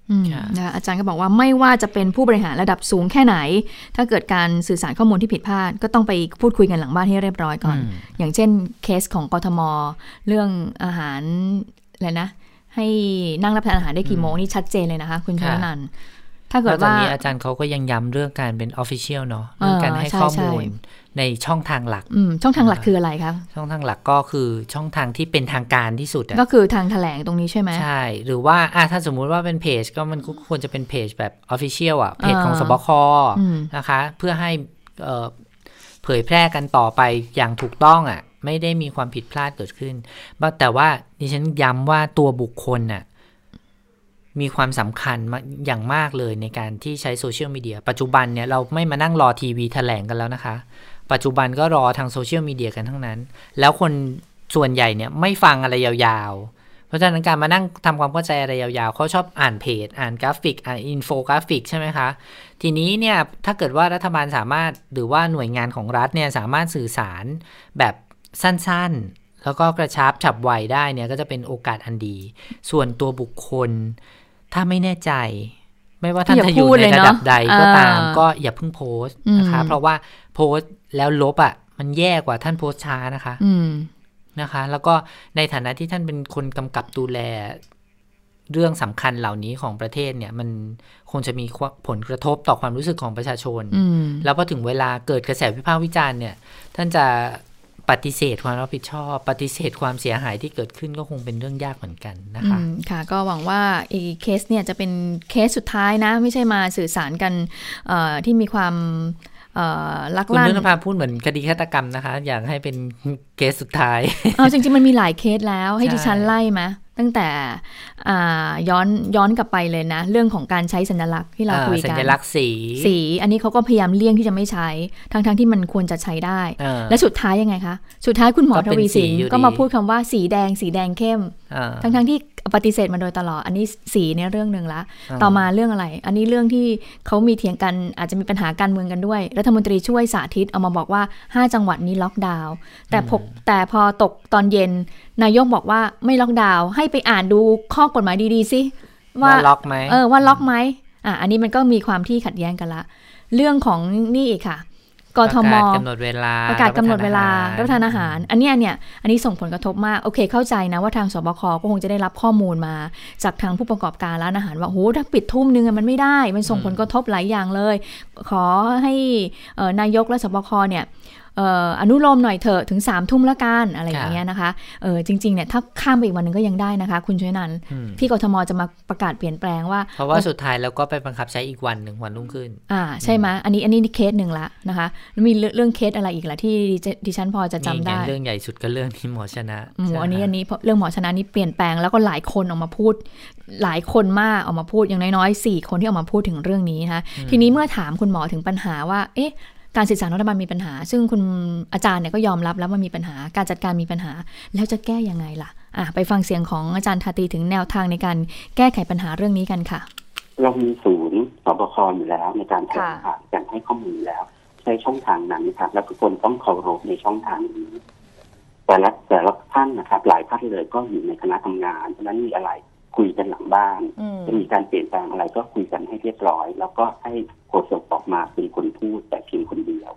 อืมค่ะนะคะอาจารย์ก็บอกว่าไม่ว่าจะเป็นผู้บริหารระดับสูงแค่ไหน ถ้าเกิดการสื่อสารข้อมูลที่ผิดพลาด ก็ต้องไปพูดคุยกันหลังบ้านให้เรียบร้อยก่อนอืมอย่างเช่นเคสของกทม เรื่องอาหารอะไรนะ ให้นั่งรับประทานอาหารได้กี่โมงนี่ชัดเจนเลยนะคะ คุณชนนันท์ค่ะถ้าเกิดว่าแล้วตอนนี้อาจารย์เขาก็ยังย้ำเรื่องการเป็น official เนาะเรื่องการให้ข้อมูลใช่ใช่ในช่องทางหลักอืมช่องทางหลักคืออะไรคะช่องทางหลักก็คือช่องทางที่เป็นทางการที่สุดอะก็คือทางแถลงตรงนี้ใช่ไหมใช่ หรือว่าอะถ้าสมมุติว่าเป็นเพจก็มันก็ควรจะเป็นเพจแบบ official อะเพจของอ่าศบค.อืมนะคะ เพื่อให้เอ่อเผยแพร่กันต่อไปอย่างถูกต้องอะ ไม่ได้มีความผิดพลาดเกิดขึ้น แต่ว่าดิฉันย้ำว่าตัวบุคคลน่ะมีความสำคัญอย่างมากเลยในการที่ใช้โซเชียลมีเดียปัจจุบันเนี่ยเราไม่มานั่งรอทีวีแถลงกันแล้วนะคะ ปัจจุบันก็รอทางโซเชียลมีเดียกันทั้งนั้น แล้วคนส่วนใหญ่เนี่ยไม่ฟังอะไรยาวๆ เพราะฉะนั้นการมานั่งทำความเข้าใจอะไรยาวๆ เขาชอบอ่านเพจ อ่านกราฟิก อ่านอินโฟกราฟิกใช่ไหมคะ ทีนี้เนี่ยถ้าเกิดว่ารัฐบาลสามารถหรือว่าหน่วยงานของรัฐเนี่ยสามารถสื่อสารแบบ สั้นๆ แล้วก็กระชับฉับไวได้เนี่ยก็จะเป็นโอกาสอันดี ส่วนตัวบุคคล ถ้าไม่แน่ใจ ไม่ว่าท่านอย่าจะอยู่พูดในเลยระเนอะดับใดก็ตามอ่าก็อย่าเพิ่งโพสต์นะคะอืมเพราะว่าโพสต์แล้วลบอะ มันแย่กว่าท่านโพสต์ช้านะคะอืมนะคะ แล้วก็ในฐานะที่ท่านเป็นคนกำกับดูแลเรื่องสำคัญเหล่านี้ของประเทศเนี่ย มันคงจะมีผลกระทบต่อความรู้สึกของประชาชนอืมแล้วพอถึงเวลาเกิดกระแสวิพากษ์วิจารณ์เนี่ย ท่านจะ ปฏิเสธความรับผิดชอบ ปฏิเสธความเสียหายที่เกิดขึ้นก็คงเป็นเรื่องยากเหมือนกันนะคะอืมค่ะ ก็หวังว่าอีเคสเนี่ยจะเป็นเคสสุดท้ายนะ ไม่ใช่มาสื่อสารกันเอ่อที่มีความเอ่อลักคุณลั่นนุชภาพูดเหมือนคดีฆาตกรรมนะคะ อยากให้เป็นเคสสุดท้ายเอาจริงๆมันมีหลายเคสแล้วให้ใช่ดิฉันไล่มา ตั้งแต่อ่าย้อนย้อนกลับไปเลยนะ เรื่องของการใช้สัญลักษณ์ที่เราอ่าคุยสักันญลักษณ์สีสี อันนี้เขาก็พยายามเลี่ยงที่จะไม่ใช้ทั้งๆที่มันควรจะใช้ได้เออและสุดท้ายยังไงคะ สุดท้ายคุณหมอก็ทเป็นวีสินสีอยู่ดีก็มาพูดคำว่าสีแดงสีแดงเข้ม อ่าทั้งๆที่ปฏิเสธมาโดยตลอด อันนี้สีเนี่ยเรื่องหนึ่งละอ่าต่อมาเรื่องอะไร อันนี้เรื่องที่เขามีเถียงกันอาจจะมีปัญหาการเมืองกันด้วย รัฐมนตรีช่วยสาธิตเอามาบอกว่า 5 จังหวัดนี้ล็อกดาวน์ แต่พกแต่พอตกตอนเย็น นายกบอกว่าไม่ล็อกดาวน์ ให้ไปอ่านดูข้อกฎหมายดีๆสิว่าล็อกไหมเออว่าล็อกไหมอะอันนี้มันก็มีความที่ขัดแย้งกันละ เรื่องของนี่อีกค่ะ กทมประกาศกำหนดเวลาประกาศกำหนดเวลารัรับบประทานอาหาร อันเนี้ยเนี่ยอันนี้ส่งผลกระทบมากโอเค เข้าใจนะว่าทางสบคก็คงจะได้รับข้อมูลมา จากทางผู้ประกอบการร้านอาหารว่าโหถ้าปิดทุ่มนึงอะมันไม่ได้ มันส่งผลกระทบหลายอย่างเลย ขอให้เอ่อนายกและสบคเนี่ยเอ่ออนุโลมหน่อยเถอะถึง3ามทุ่มละกันอะไรอย่างเงี้ยนะคะเออจริงๆเนี่ยถ้าข้ามไปอีกวันหนึ่งก็ยังได้นะคะ คุณช่วยนันอืมที่กทมจะมาประกาศเปลี่ยนแปลงว่า เพราะว่าสุดท้ายแล้วก็ไปบังคับใช้อีกวันหนึ่งวันรุ่งขึ้น อ่าใช่ไหมอันนี้อันนี้เคสหนึ่งละนะคะแล้วมีเรื่องเรื่องเคสอะไรอีกล่ะที่ดิฉันดิฉันพอจะจำนี่ไงได้เรื่องใหญ่สุดก็เรื่องที่หมอชนะหมอใช่ไหอันนี้อันนี้เพราะเรื่องหมอชนะนี่เปลี่ยนแปลงแล้วก็หลายคนออกมาพูด หลายคนมากออกมาพูดอย่างน้อยๆสี่คนที่ออกมาพูดถึงเรื่องนี้นะคะทีนี้เมื่อถามคุณหมอถึงปัญหาว่าเอ๊ะ การสื่อสารรัฐบาลมีปัญหา ซึ่งคุณอาจารย์เนี่ยก็ยอมรับแล้วว่ามีปัญหา การจัดการมีปัญหา แล้วจะแก้ยังไงล่ะอะไปฟังเสียงของอาจารย์ทาตีถึงแนวทางในการแก้ไขปัญหาเรื่องนี้กันค่ะ เรามีศูนย์สบคอยู่แล้วในการแถลงข่าวการให้ข้อมูลแล้ว ใช้ช่องทางนั้นนะครับและทุกคนต้องเคารพในช่องทางนี้แต่ละแต่ละท่านนะครับ หลายท่านเลยก็อยู่ในคณะทำงานเพราะฉะนั้นมีอะไร คุยกันหลังบ้านอืมจะมีการเปลี่ยนแปลงอะไรก็คุยกันให้เรียบร้อย แล้วก็ให้โฆษกออกมาเป็นคนพูดแต่เพียงคนเดียว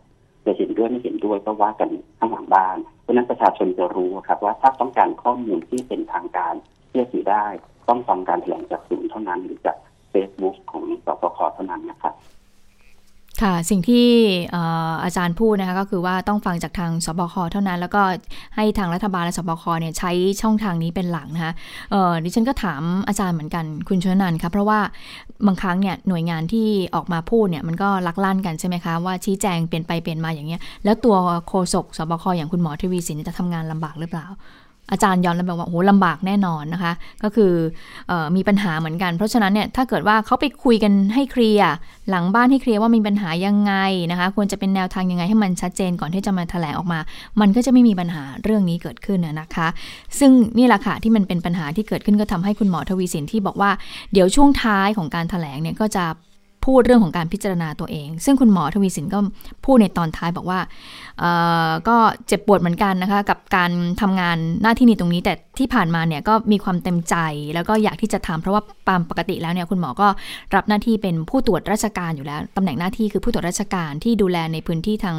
จะเห็นด้วยไม่เห็นด้วยก็ว่ากันข้างหลังบ้าน เพราะฉะนั้นประชาชนจะรู้ครับว่าถ้าต้องการข้อมูลที่เป็นทางการเชื่อถือได้ ต้องฟังการแถลงจากศูนย์เท่านั้นหรือจากเฟซบุ๊กของสปคเท่านั้นนะครับ ค่ะสิ่งที่อาจารย์พูดนะคะก็คือว่าต้องฟังจากทางสบคเท่านั้น แล้วก็ให้ทางรัฐบาลและสบคเนี่ยใช้ช่องทางนี้เป็นหลักนะคะเอ่อดิฉันก็ถามอาจารย์เหมือนกันคุณชนนันครับเพราะว่าบางครั้งเนี่ยหน่วยงานที่ออกมาพูดเนี่ยมันก็ลักลั่นกันใช่ไหมคะว่าชี้แจงเปลี่ยนไปเปลี่ยนมาอย่างเงี้ยแล้วตัวโฆษกสบคอย่างคุณหมอทวีสินจะทำงานลำบากหรือเปล่า อาจารย์ยอมรับว่าโอ้โหลำบากแน่นอนนะคะ ก็คือออมีปัญหาเหมือนกัน เพราะฉะนั้นเนี่ยถ้าเกิดว่าเขาไปคุยกันให้เคลียร์หลังบ้านให้เคลียร์ว่ามีปัญหายังไงนะคะ ควรจะเป็นแนวทางยังไงให้มันชัดเจนก่อนที่จะมาแถลงออกมา มันก็จะไม่มีปัญหาเรื่องนี้เกิดขึ้นนะนะคะ ซึ่งนี่แหละค่ะที่มันเป็นปัญหาที่เกิดขึ้นก็ทำให้คุณหมอทวีสินที่บอกว่าเดี๋ยวช่วงท้ายของการแถลงเนี่ยก็จะ พูดเรื่องของการพิจารณาตัวเอง ซึ่งคุณหมอทวีสินก็พูดในตอนท้ายบอกว่าก็เจ็บปวดเหมือนกันนะคะ กับการทำงานหน้าที่นี้ตรงนี้แต่ที่ผ่านมาเนี่ยก็มีความเต็มใจแล้วก็อยากที่จะทำเพราะว่าตามปกติแล้วเนี่ยคุณหมอก็รับหน้าที่เป็นผู้ตรวจราชการอยู่แล้วตำแหน่งหน้าที่คือผู้ตรวจราชการที่ดูแลในพื้นที่ทาง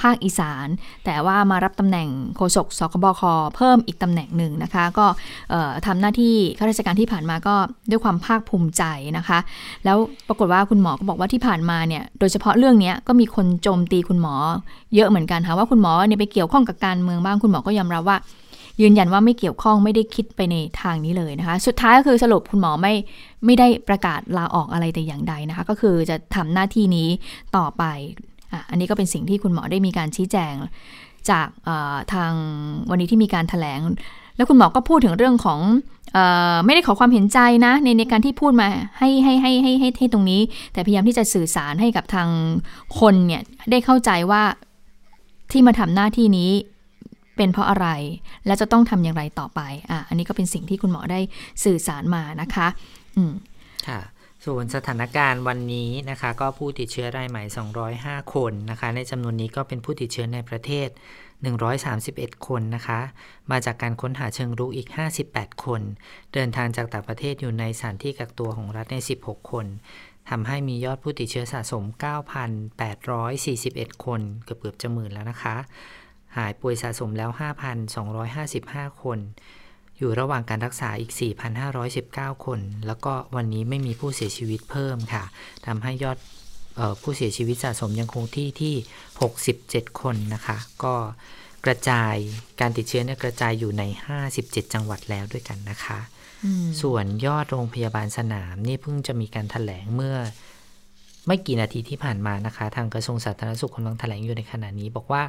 ภาคอีสาน แต่ว่ามารับตำแหน่งโฆษกสคบคเพิ่มอีกตำแหน่งหนึ่งนะคะ ก็เอ่อทำหน้าที่ข้าราชการที่ผ่านมาก็ด้วยความภาคภูมิใจนะคะ แล้วปรากฏว่าคุณหมอก็บอกว่าที่ผ่านมาเนี่ยโดยเฉพาะเรื่องนี้ก็มีคนโจมตีคุณหมอเยอะเหมือนกันค่ะว่าคุณหมอเนี่ยไปเกี่ยวข้องกับการเมืองบ้างคุณหมอก็ยอมรับว่า ยืนยันว่าไม่เกี่ยวข้องไม่ได้คิดไปในทางนี้เลยนะคะ สุดท้ายก็คือสรุปคุณหมอไม่ไม่ได้ประกาศลาออกอะไรแต่อย่างใดนะคะ ก็คือจะทำหน้าที่นี้ต่อไปอะอันนี้ก็เป็นสิ่งที่คุณหมอได้มีการชี้แจงจากทางวันนี้ที่มีการถแถลง แล้วคุณหมอก็พูดถึงเรื่องของออไม่ได้ขอความเห็นใจนะในในการที่พูดมาให้ให้ให้ให้ให้ให้ตรงนี้ แต่พยายามที่จะสื่อสารให้กับทางคนเนี่ยได้เข้าใจว่าที่มาทำหน้าที่นี้ เป็นเพราะอะไร และจะต้องทำอย่างไรต่อไปอะอันนี้ก็เป็นสิ่งที่คุณหมอได้สื่อสารมานะคะอืมค่ะส่วนสถานการณ์วันนี้นะคะ ก็ผู้ติดเชื้อรายใหม่ 205 คนนะคะ ในจำนวนนี้ก็เป็นผู้ติดเชื้อในประเทศ 131 คนนะคะ มาจากการค้นหาเชิงรุกอีก 58 คน เดินทางจากต่างประเทศอยู่ในสถานที่กักตัวของรัฐใน 16 คนทำให้มียอดผู้ติดเชื้อสะสม 9,841 คน เกือบเกือบจะหมื่นแล้วนะคะ หายป่วยสะสมแล้ว 5,255 คน อยู่ระหว่างการรักษาอีก 4,519 คน แล้วก็วันนี้ไม่มีผู้เสียชีวิตเพิ่มค่ะทำให้ยอดเออผู้เสียชีวิตสะสมยังคงที่ที่ 67 คนนะคะ ก็กระจายการติดเชื้อเนี่ยกระจายอยู่ใน 57 จังหวัดแล้วด้วยกันนะคะอืมส่วนยอดโรงพยาบาลสนามนี่เพิ่งจะมีการถแถลงเมื่อ ไม่กี่นาทีที่ผ่านมานะคะ ทางกระทรวงสาธารณสุขกำลังแถลงอยู่ในขณะนี้ บอกว่า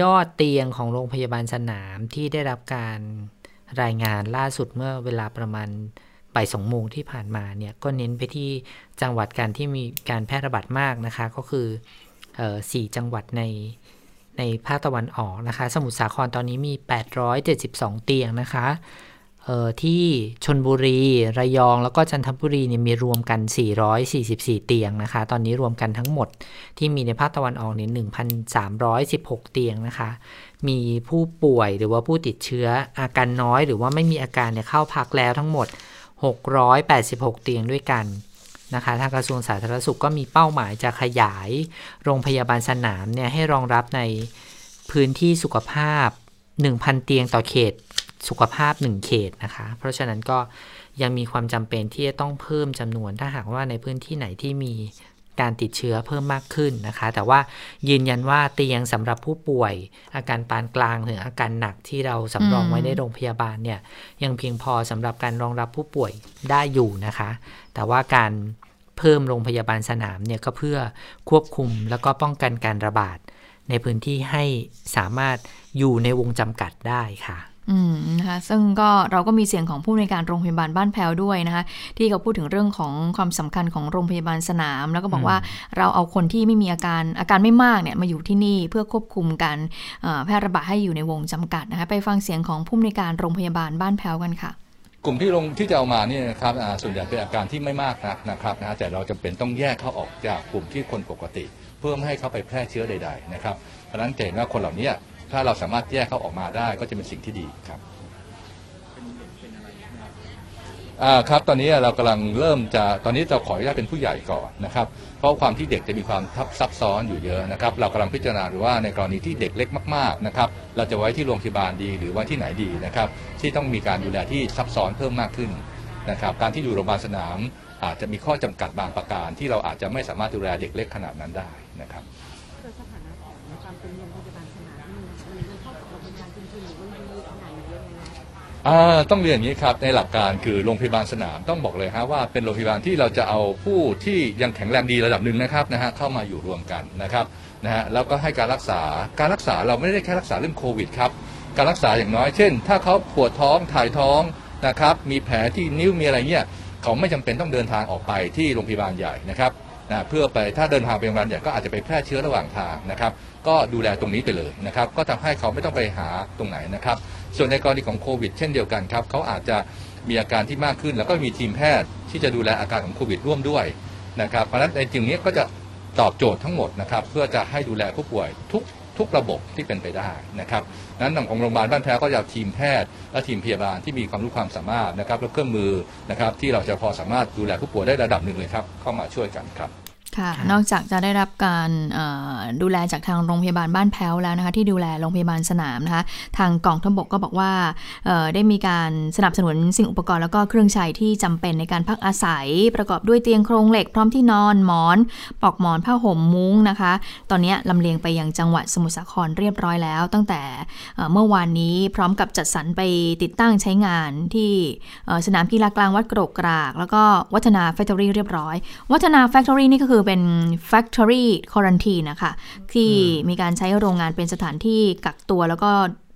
ยอดเตียงของโรงพยาบาลสนามที่ได้รับการรายงานล่าสุดเมื่อเวลาประมาณบ่ายสองโมงที่ผ่านมาเนี่ยก็เน้นไปที่จังหวัดการที่มีการแพร่ระบาดมากนะคะ ก็คือสี่จังหวัดในในภาคตะวันออกนะคะ สมุทรสาครตอนนี้มี 872 เตียงนะคะ ที่ชนบุรี ระยอง แล้วก็จันทบุรีเนี่ยมีรวมกัน 444 เตียงนะคะ ตอนนี้รวมกันทั้งหมดที่มีในภาคตะวันออกเนี่ย1,316 เตียงนะคะ มีผู้ป่วยหรือว่าผู้ติดเชื้ออาการน้อยหรือว่าไม่มีอาการเนี่ยเข้าพักแล้วทั้งหมด 686 เตียงด้วยกันนะคะ ทางกระทรวงสาธารณสุขก็มีเป้าหมายจะขยายโรงพยาบาลสนามเนี่ยให้รองรับในพื้นที่สุขภาพ 1,000 เตียงต่อเขต สุขภาพ 1 เขตนะคะ เพราะฉะนั้นก็ยังมีความจำเป็นที่จะต้องเพิ่มจำนวนถ้าหากว่าในพื้นที่ไหนที่มีการติดเชื้อเพิ่มมากขึ้นนะคะ แต่ว่ายืนยันว่าเตียงสำหรับผู้ป่วย อาการปานกลางถึงอาการหนักที่เราสำรองไว้ในโรงพยาบาลเนี่ยยังเพียงพอสำหรับการรองรับผู้ป่วยได้อยู่นะคะ แต่ว่าการเพิ่มโรงพยาบาลสนามเนี่ยก็เพื่อควบคุมแล้วก็ป้องกันการระบาด ในพื้นที่ให้สามารถอยู่ในวงจำกัดได้ค่ะ อืมนะคะซึ่งก็เราก็มีเสียงของผู้ในวยการโรงพยาบาลบ้านแพ้วด้วยนะคะที่เขาพูดถึงเรื่องของความสำคัญของโรงพยาบาลสนาม แล้วก็บอกว่าเราเอาคนที่ไม่มีอาการอาการไม่มากเนี่ยมาอยู่ที่นี่เพื่อควบคุมการเอ่อแพร่ระบาดให้อยู่ในวงจำกัดนะคะไปฟังเสียงของผู้ในวยการโรงพยาบาลบ้านแพ้วกันค่ะกลุ่มที่ลงที่จะเอามาเนี่ยนะครับอ่าส่วนใหญ่เป็นอาการที่ไม่มากนักนะครับนะแต่เราจำเป็นต้องแยกเขาออกจากกลุ่มที่คนปกติ เพื่อไม่ให้เขาไปแพร่เชื้อใด ๆ นะครับเพราะฉะนั้นจะเห็นว่าคนเหล่านี้ ถ้าเราสามารถแยกเขาออกมาได้ก็จะเป็นสิ่งที่ดีครับอ่าครับตอนนี้เรากำลังเริ่มจะตอนนี้เราขออนุญาตเป็นผู้ใหญ่ก่อนนะครับเพราะความที่เด็กจะมีความทับซับซ้อนอยู่เยอะนะครับ เรากำลังพิจารณาดูว่าในกรณีที่เด็กเล็กมากๆนะครับเราจะไว้ที่โรงพยาบาลดีหรือไว้ที่ไหนดีนะครับที่ต้องมีการดูแลที่ซับซ้อนเพิ่มมากขึ้นนะครับการที่อยู่โรงพยาบาลสนามอาจจะมีข้อจำกัดบางประการที่เราอาจจะไม่สามารถดูแลเด็กเล็กขนาดนั้นได้นะครับ อ่าต้องเรียนอย่างนี้ครับในหลักการคือโรงพยาบาลสนามต้องบอกเลยฮะว่าเป็นโรงพยาบาลที่เราจะเอาผู้ที่ยังแข็งแรงดีระดับหนึ่งนะครับนะฮะเข้ามาอยู่รวมกันนะครับนะฮะแล้วก็ให้การรักษาการรักษาเราไม่ได้แค่รักษาเรื่องโควิดครับการรักษาอย่างน้อยเช่น ถ้าเขาปวดท้องถ่ายท้องนะครับมีแผลที่นิ้วมีอะไรเงี้ยเขาไม่จำเป็นต้องเดินทางออกไปที่โรงพยาบาลใหญ่นะครับนะเพื่อไปถ้าเดินทางไปโรงพยาบาลใหญ่ก็อาจจะไปแพร่เชื้อระหว่างทางนะครับ ก็ดูแลตรงนี้ไปเลยนะครับ ก็ทำให้เขาไม่ต้องไปหาตรงไหนนะครับ ส่วนในกรณีของโควิด เช่นเดียวกันครับเขาอาจจะมีอาการที่มากขึ้น แล้วก็มีทีมแพทย์ที่จะดูแลอาการของโควิดร่วมด้วยนะครับเพราะฉะนั้นในจุดนี้ก็จะตอบโจทย์ทั้งหมดนะครับเพื่อจะให้ดูแลผู้ป่วยทุกทุกระบบที่เป็นไปได้นะครับนั้นของโรงพยาบาลบ้านแพ้ก็จะทีมแพทย์และทีมพยาบาลที่มีความรู้ความสามารถนะครับและเครื่องมือนะครับที่เราจะพอสามารถดูแลผู้ป่วยได้ระดับหนึ่งเลยครับเข้ามาช่วยกันครับ ค่ะ นอกจากจะได้รับการเอ่อดูแลจากทางโรงพยาบาลบ้านแพ้วแล้วนะคะ ที่ดูแลโรงพยาบาลสนามนะคะ ทางกองทัพบกก็บอกว่าเอ่อได้มีการสนับสนุนสิ่งอุปกรณ์แล้วก็เครื่องใช้ที่จำเป็นในการพักอาศัย ประกอบด้วยเตียงโครงเหล็กพร้อมที่นอนหมอน ปลอกหมอนผ้าห่มมุ้งนะคะ ตอนนี้ลำเลียงไปยังจังหวัดสมุทรสาครเรียบร้อยแล้ว ตั้งแต่เอ่อเมื่อวานนี้พร้อมกับจัดสรรไปติดตั้งใช้งานที่เอ่อสนามกีฬากลางวัดกรกกราก แล้วก็วัฒนาแฟคทอรี่เรียบร้อย วัฒนาแฟคทอรี่นี่ก็คือเป็น Factory Quarantine นะคะที่มีการใช้โรงงานเป็นสถานที่กักตัวแล้วก็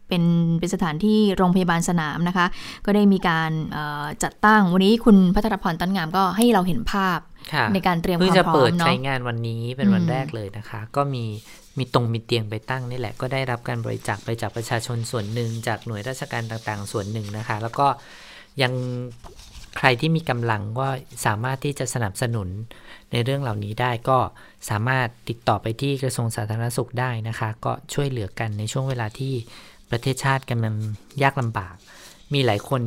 เป็นเป็นสถานที่โรงพยาบาลสนามนะคะ ก็ได้มีการเอ่อจัดตั้งวันนี้คุณพัทรพรตันงามก็ให้เราเห็นภาพค่ะในการเตรียมคเพิ่งวามจะพร้อเปิดมเนาะใช้งานวันนี้เป็นวันอืมแรกเลยนะคะ ก็มีมีตรงมีเตียงไปตั้งนี่แหละก็ได้รับการบริจาคไปจากประชาชนส่วนหนึ่งจากหน่วยราชการต่างๆ ส่วนหนึ่งนะคะ แล้วก็ยังใครที่มีกำลังก็สามารถที่จะสนับสนุน ในเรื่องเหล่านี้ได้ก็สามารถติดต่อไปที่กระทรวงสาธารณสุขได้นะคะ ก็ช่วยเหลือกันในช่วงเวลาที่ประเทศชาติกำลังยากลำบาก มีหลายคน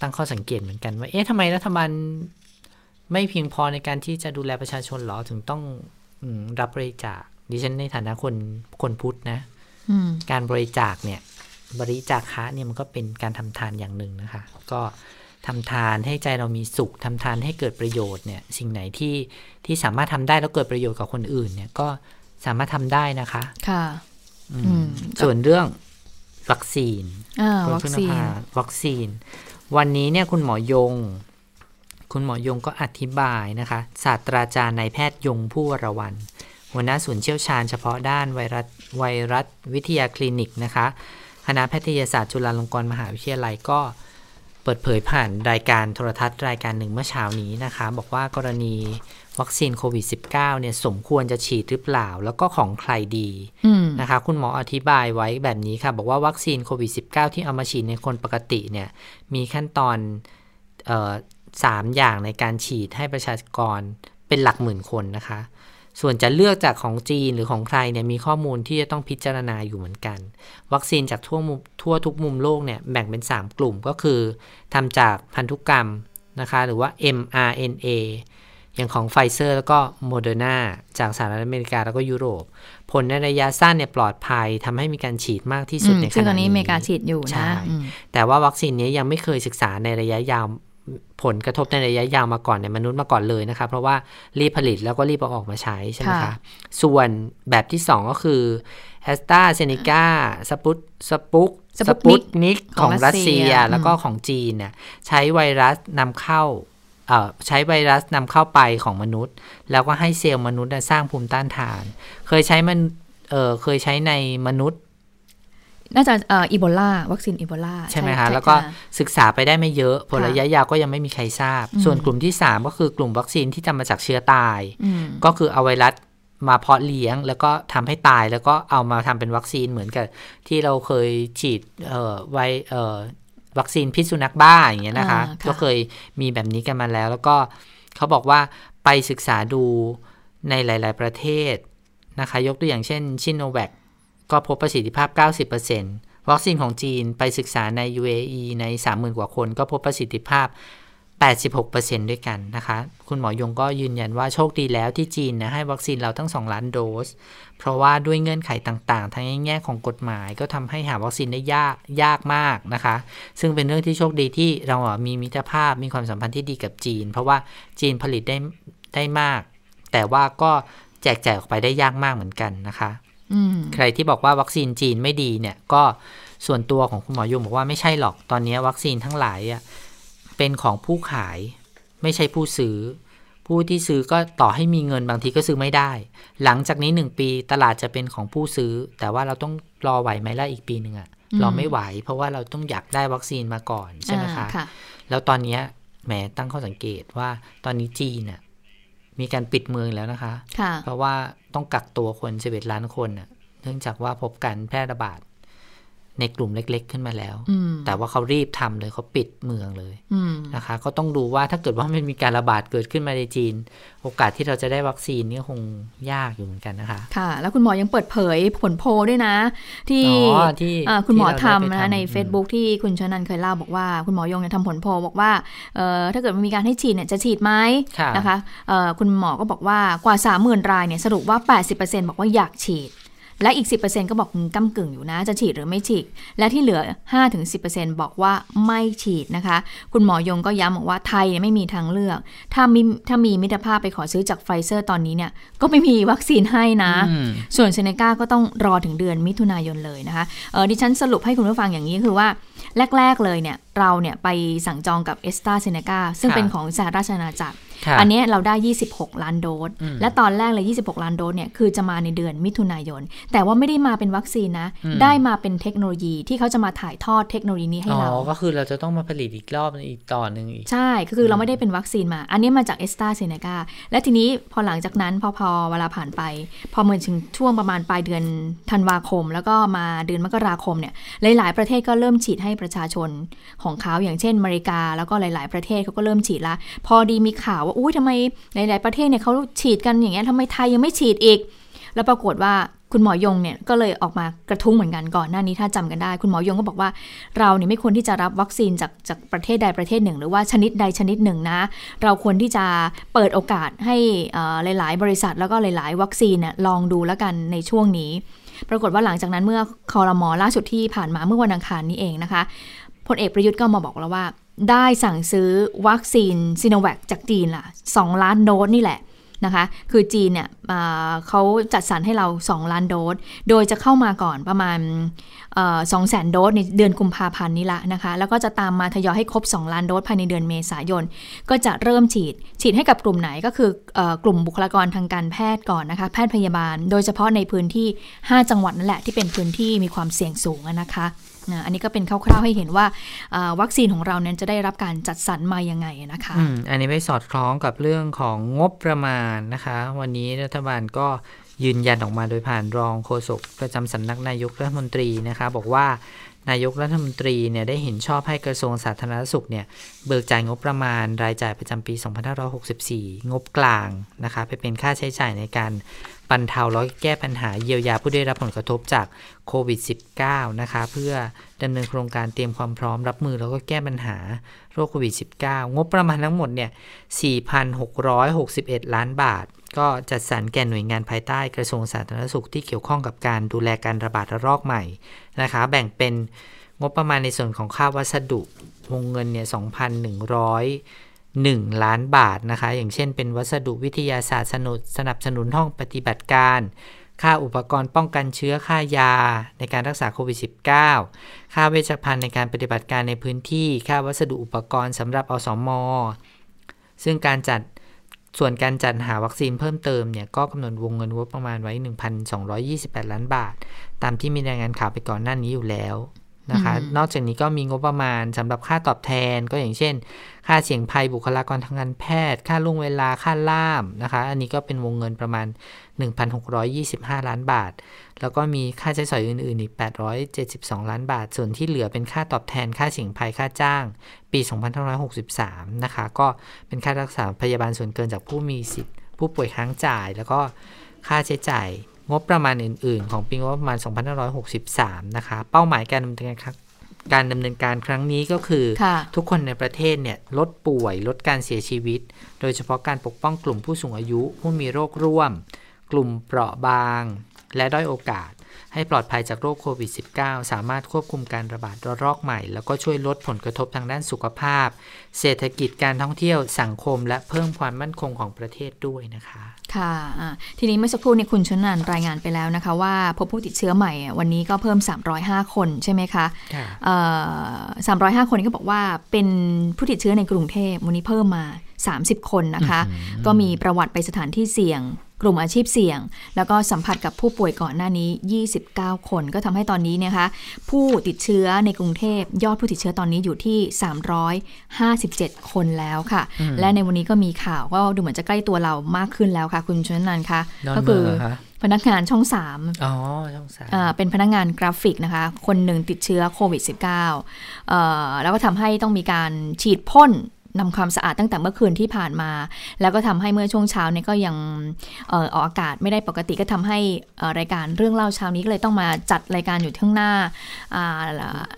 ตั้งข้อสังเกตเหมือนกันว่า เอ๊ะทำไมรัฐบาลไม่เพียงพอในการที่จะดูแลประชาชนหรอถึงต้องอมรับบริจาคดิฉันในฐานะคนคนพุทธนะอืมการบริจาคเนี่ย บริจาคะเนี่ยมันก็เป็นการทำทานอย่างหนึ่งนะคะ ก็ ทำทานให้ใจเรามีสุขทำทานให้เกิดประโยชน์เนี่ยสิ่งไหนที่ที่สามารถทำได้แล้วเกิดประโยชน์กับคนอื่น เนี่ยก็สามารถทำได้นะคะ ค่ะอืมอืมส่วนเรื่องวัคซีนอ่าคุณวัคพึ่งนซีนภาวัคซีน วันนี้เนี่ยคุณหมอยง คุณหมอยงก็อธิบายนะคะ ศาสตราจารย์นายแพทย์ยงผู้วรวันหัวหน้าศูนย์เชี่ยวชาญเฉพาะด้านไวรัสไวรัสวิทยาคลินิกนะคะ คณะแพทยศาสตร์จุฬาลงกรณ์มหาวิทยาลัยก็ เปิดเผยผ่านรายการโทรทัศน์รายการหนึ่งเมื่อเช้านี้นะคะ บอกว่ากรณีวัคซีนโควิด -19 เนี่ยสมควรจะฉีดหรือเปล่า แล้วก็ของใครดีอืมนะคะ คุณหมออธิบายไว้แบบนี้ค่ะ บอกว่าวัคซีนโควิด -19 ที่เอามาฉีดในคนปกติเนี่ย มีขั้นตอนเอ่อสามอย่างในการฉีดให้ประชากรเป็นหลักหมื่นคนนะคะ ส่วนจะเลือกจากของจีนหรือของใครเนี่ยมีข้อมูลที่จะต้องพิจารณาอยู่เหมือนกัน วัคซีนจากทั่วมุมทั่วทุกมุมโลกเนี่ยแบ่งเป็น 3 กลุ่มก็คือทำจากพันธุกรรมนะคะหรือว่า mRNA อย่างของไฟเซอร์แล้วก็โมเดอร์นาจากสหรัฐอเมริกาแล้วก็ยุโรป ผลในระยะสั้นเนี่ยปลอดภัยทำให้มีการฉีดมากที่สุดอืมในขณะนี้ซึ่งตอนนี้อเมริกาฉีดอยู่ใช่นะอืมแต่ว่าวัคซีนนี้ยังไม่เคยศึกษาในระยะยาว ผลกระทบในระยะยาวมาก่อนในมนุษย์มาก่อนเลยนะคะเพราะว่ารีบผลิตแล้วก็รีบเอาออกมาใช้ใช่ไหมคะค่ะส่วนแบบที่ 2 ก็คือแอสตราเซเนกาสปุตสปุตนิกสปุตนิกของของรัสเซียรัสเซียอืมแล้วก็ของจีนเนี่ยใช้ไวรัสนำเข้าเอ่อใช้ไวรัสนำเข้าไปของมนุษย์ แล้วก็ให้เซลล์มนุษย์น่ะสร้างภูมิต้านทาน เคยใช้มันเอ่อเคยใช้ในมนุษย์ น่าจะเอ่ออีโบลาวัคซีนอีโบลาใช่ไหมคะแล้วก็ศึกษาไปได้ไม่เยอะผลค่ะระยะยาวก็ยังไม่มีใครทราบอืมส่วนกลุ่มที่ 3 ก็คือกลุ่มวัคซีนที่จะมาจากเชื้อตายอืมก็คือเอาไวรัสมาเพาะเลี้ยงแล้วก็ทำให้ตายแล้วก็เอามาทำเป็นวัคซีนเหมือนกับ ที่เราเคยฉีดเอ่อไวเอ่อวัคซีนพิษสุนัขบ้าอย่างเงี้ยนะคะอ่าค่ะก็เคยมีแบบนี้กันมาแล้ว แล้วก็เขาบอกว่าไปศึกษาดูในหลาย ๆ ประเทศนะคะ ยกตัวอย่างเช่นชิโนแวค ก็พบประสิทธิภาพ 90%วัคซีนของจีนไปศึกษาใน UAE ใน 30,000 กว่าคนก็พบประสิทธิภาพ 86%ด้วยกันนะคะ คุณหมอยงก็ยืนยันว่าโชคดีแล้วที่จีนนะให้วัคซีนเราตั้ง 2 ล้านโดส เพราะว่าด้วยเงื่อนไขต่างๆ ทั้งแง่ของกฎหมายก็ทำให้หาวัคซีนได้ยากยากมากนะคะ ซึ่งเป็นเรื่องที่โชคดีที่เราอะมีมิตรภาพมีความสัมพันธ์ที่ดีกับจีน เพราะว่าจีนผลิตได้ได้มาก แต่ว่าก็แจกจ่ายออกไปได้ยากมากเหมือนกันนะคะ ใครที่บอกว่าวัคซีนจีนไม่ดีเนี่ย ก็ส่วนตัวของคุณหมอยงบอกว่าไม่ใช่หรอกตอนนี้วัคซีนทั้งหลายอะเป็นของผู้ขาย ไม่ใช่ผู้ซื้อ ผู้ที่ซื้อก็ต่อให้มีเงินบางทีก็ซื้อไม่ได้ หลังจากนี้หนึ่งปีตลาดจะเป็นของผู้ซื้อ แต่ว่าเราต้องรอไหวไหมล่ะอีกปีหนึ่งอะอืมเราไม่ไหว เพราะว่าเราต้องอยากได้วัคซีนมาก่อนใช่ไหมคะอ่าค่ะแล้วตอนเนี้ยแหมตั้งข้อสังเกตว่าตอนนี้จีนน่ะ มีการปิดเมืองแล้วนะคะค่ะเพราะว่าต้องกักตัวคน 11 ล้านคนน่ะเนื่องจากว่าพบการแพร่ระบาด ในกลุ่มเล็ก ๆ ขึ้นมาแล้วอืมแต่ว่าเขารีบทำเลยเขาปิดเมืองเลยอืมนะคะ ก็ต้องดูว่าถ้าเกิดว่ามันมีการระบาดเกิดขึ้นมาในจีน โอกาสที่เราจะได้วัคซีนนี่คงยากอยู่เหมือนกันนะคะ ค่ะ แล้วคุณหมอยังเปิดเผยผลโพลด้วยนะ ที่อ๋อที่เอ่อคุณหมอที่เราได้ทำไปนะคะทำในอืม Facebook ที่คุณชนันเคยเล่าบอกว่า คุณหมอยงเนี่ยทำผลโพลบอกว่าเอ่อถ้าเกิดมันมีการให้ฉีดเนี่ยจะฉีดไหมค่ะนะคะเอ่อคุณหมอก็บอกว่ากว่า 30,000 รายเนี่ยสรุปว่า 80%บอกว่าอยากฉีด และอีก 10%ก็บอกอืมก้ำกึ่งอยู่นะ จะฉีดหรือไม่ฉีด และที่เหลือ 5-10%บอกว่าไม่ฉีดนะคะ คุณหมอยงก็ย้ำบอกว่าไทยเนี่ยไม่มีทางเลือก ถ้ามีถ้ามีมิตรภาพไปขอซื้อจากไฟเซอร์ตอนนี้เนี่ย ก็ไม่มีวัคซีนให้นะอืมส่วนเซเนกาก็ต้องรอถึงเดือนมิถุนายนเลยนะคะ เออดิฉันสรุปให้คุณผู้ฟังอย่างนี้คือว่าแรก ๆ เลยเนี่ย เราเนี่ยไปสั่งจองกับแอสตราเซเนกาซึ่งค่ะเป็นของสหราชอาณาจักรค่ะ อันเนี้ยเราได้ 26 ล้านโดสอืมและตอนแรกเลย 26 ล้านโดสเนี่ยคือจะมาในเดือนมิถุนายน แต่ว่าไม่ได้มาเป็นวัคซีนนะอืมได้มาเป็นเทคโนโลยีที่เขาจะมาถ่ายทอดเทคโนโลยีนี้ให้อ๋อเราก็คือเราจะต้องมาผลิตอีกรอบนึงอีกต่อหนึ่งอีก ใช่ ก็คือเราไม่ได้เป็นวัคซีนมา อันนี้มาจากแอสตราเซเนกาและทีนี้พอหลังจากนั้นพอพอเวลาผ่านไป พอเหมือนถึงช่วงประมาณปลายเดือนธันวาคม แล้วก็มาเดือนมกราคมเนี่ยหลาย ๆ ประเทศก็เริ่มฉีดให้ประชาชนของเขาอย่างเช่นอเมริกา แล้วก็หลาย ๆ ประเทศเขาก็เริ่มฉีดละ พอดีมีข่าวว่าอุ้ยทำไมหลาย ๆ ประเทศเนี่ยเขาฉีดกันอย่างเงี้ยทำไมไทยยังไม่ฉีดอีก แล้วปรากฏว่าคุณหมอยงเนี่ยก็เลยออกมากระทุ้งเหมือนกันก่อนหน้านี้ถ้าจำกันได้ คุณหมอยงก็บอกว่าเราเนี่ยไม่ควรที่จะรับวัคซีนจากจากประเทศใดประเทศหนึ่ง หรือว่าชนิดใดชนิดหนึ่งนะ เราควรที่จะเปิดโอกาสให้หลาย ๆ บริษัทแล้วก็หลาย ๆ วัคซีนเนี่ยลองดูแล้วกันในช่วงนี้ ปรากฏว่าหลังจากนั้นเมื่อคอรมอล่าสุดที่ผ่านมาเมื่อวันอังคารนี้เองนะคะพลเอกประยุทธ์ก็มาบอกแล้วว่า ได้สั่งซื้อวัคซีนซิโนแวคจากจีนล่ะ 2 ล้านโดสนี่แหละนะคะ คือจีนเนี่ยอ่าเขาจัดสรรให้เรา 2 ล้านโดส โดยจะเข้ามาก่อนประมาณสองแสนโดสในเดือนกุมภาพันธ์นี้ละนะคะ แล้วก็จะตามมาทยอยให้ครบ 2 ล้านโดสภายในเดือนเมษายน ก็จะเริ่มฉีด ฉีดให้กับกลุ่มไหนก็คืออกลุ่มบุคลากรทางการแพทย์ก่อนนะคะ แพทย์พยาบาล โดยเฉพาะในพื้นที่ 5 จังหวัดนั่นแหละที่เป็นพื้นที่มีความเสี่ยงสูงนะคะ อันนี้ก็เป็นคร่าวๆให้เห็นว่าวัคซีนของเรานั้นจะได้รับการจัดสรรมายังไงนะคะออันนี้ไปสอดคล้องกับเรื่องของงบประมาณนะคะ วันนี้รัฐบาลก็ยืนยันออกมาโดยผ่านรองโฆษกประจำสำนักนายกรัฐมนตรีนะคะบอกว่านายกรัฐมนตรีเนี่ยได้เห็นชอบให้กระทรวงสาธารณสุขเนี่ยเบิกจ่ายงบประมาณรายจ่ายประจำปี 2564 งบกลางนะคะไปเป็นค่าใช้จ่ายในการ บรรเทาแล้วแก้ปัญหาเยียวยาผู้ได้รับผลกระทบจากโควิด -19 นะคะเพื่อดำเนินโครงการเตรียมความพร้อมรับมือแล้วก็แก้ปัญหาโรคโควิด -19 งบประมาณทั้งหมดเนี่ย 4,661 ล้านบาท ก็จัดสรรแก่หน่วยงานภายใต้กระทรวงสาธารณสุขที่เกี่ยวข้องกับการดูแลการระบาดระลอกใหม่นะคะ แบ่งเป็นงบประมาณในส่วนของค่าวัสดุวงเงินเนี่ย2,100 1 ล้านบาทนะคะ อย่างเช่นเป็นวัสดุวิทยาศาสตร์สนุสนับสนุนห้องปฏิบัติการ ค่าอุปกรณ์ป้องกันเชื้อค่ายาในการรักษาโควิด -19 ค่าเวชภัณฑ์ในการปฏิบัติการในพื้นที่ ค่าวัสดุอุปกรณ์สำหรับอสมอซึ่งการจัดส่วนการจัดหาวัคซีนเพิ่มเติมเนี่ยก็กำหนดวงเงินงบประมาณไว้ 1,228 ล้านบาท ตามที่มีรายงานข่าวไปก่อนหน้านี้อยู่แล้ว นะคะอืมนอกจากนี้ก็มีงบประมาณสำหรับค่าตอบแทนก็อย่างเช่น ค่าเสี่ยงภัยบุคลากรทางการแพทย์ ค่าล่วงเวลาค่าล่ามนะคะ อันนี้ก็เป็นวงเงินประมาณ 1,625 ล้านบาท แล้วก็มีค่าใช้จ่ายอื่น ๆ อีก 872 ล้านบาท ส่วนที่เหลือเป็นค่าตอบแทน ค่าเสี่ยงภัยค่าจ้าง ปี 2563 นะคะ ก็เป็นค่ารักษาพยาบาลส่วนเกินจากผู้มีสิทธิ์ ผู้ป่วยค้างจ่ายแล้วก็ค่าใช้จ่าย งบประมาณอื่น ๆ ของปีงบประมาณ 2563 นะคะ เป้าหมายการดำเนินการการดำเนินการครั้งนี้ก็คือค่ะทุกคนในประเทศเนี่ยลดป่วย ลดการเสียชีวิต โดยเฉพาะการปกป้องกลุ่มผู้สูงอายุ ผู้มีโรคร่วม กลุ่มเปราะบาง และด้อยโอกาส ให้ปลอดภัยจากโรคโควิด -19 สามารถควบคุมการระบาดระลอกใหม่ แล้วก็ช่วยลดผลกระทบทางด้านสุขภาพ เศรษฐกิจการท่องเที่ยวสังคม และเพิ่มความมั่นคงของประเทศด้วยนะคะ ค่ะอ่าทีนี้เมื่อสักครู่เนี่ยคุณชนนันรายงานไปแล้วนะคะว่าพบผู้ติดเชื้อใหม่อะวันนี้ก็เพิ่ม 305 คนใช่ไหมคะค่ะเอ่อ305คนนี้ก็บอกว่าเป็นผู้ติดเชื้อในกรุงเทพวันนี้เพิ่มมา 30 คนนะคะ ก็มีประวัติไปสถานที่เสี่ยง กลุ่มอาชีพเสี่ยง แล้วก็สัมผัสกับผู้ป่วยก่อนหน้านี้ 29 คนก็ทำให้ตอนนี้เนยนะคะ ผู้ติดเชื้อในกรุงเทพยอดผู้ติดเชื้อตอนนี้อยู่ที่ 357 คนแล้วค่ะ และในวันนี้ก็มีข่าวก็ดูเหมือนจะใกล้ตัวเรามากขึ้นแล้วค่ะ คุณชนนันท์คะดอนก็เมืคือองเหรอคะพนักงานช่องสามอ๋อ ช่องสามอ่าเป็นพนักงานกราฟิกนะคะ คนหนึ่งติดเชื้อโควิด -19 เอ่อแล้วก็ทำให้ต้องมีการฉีดพ่น นำความสะอาดตั้งแต่เมื่อคืนที่ผ่านมา แล้วก็ทำให้เมื่อช่วงเช้าเนี่ยก็ยังเอ่อออกอากาศไม่ได้ปกติก็ทำให้เอ่อรายการเรื่องเล่าเช้านี้ก็เลยต้องมาจัดรายการอยู่ข้างหน้าอ่า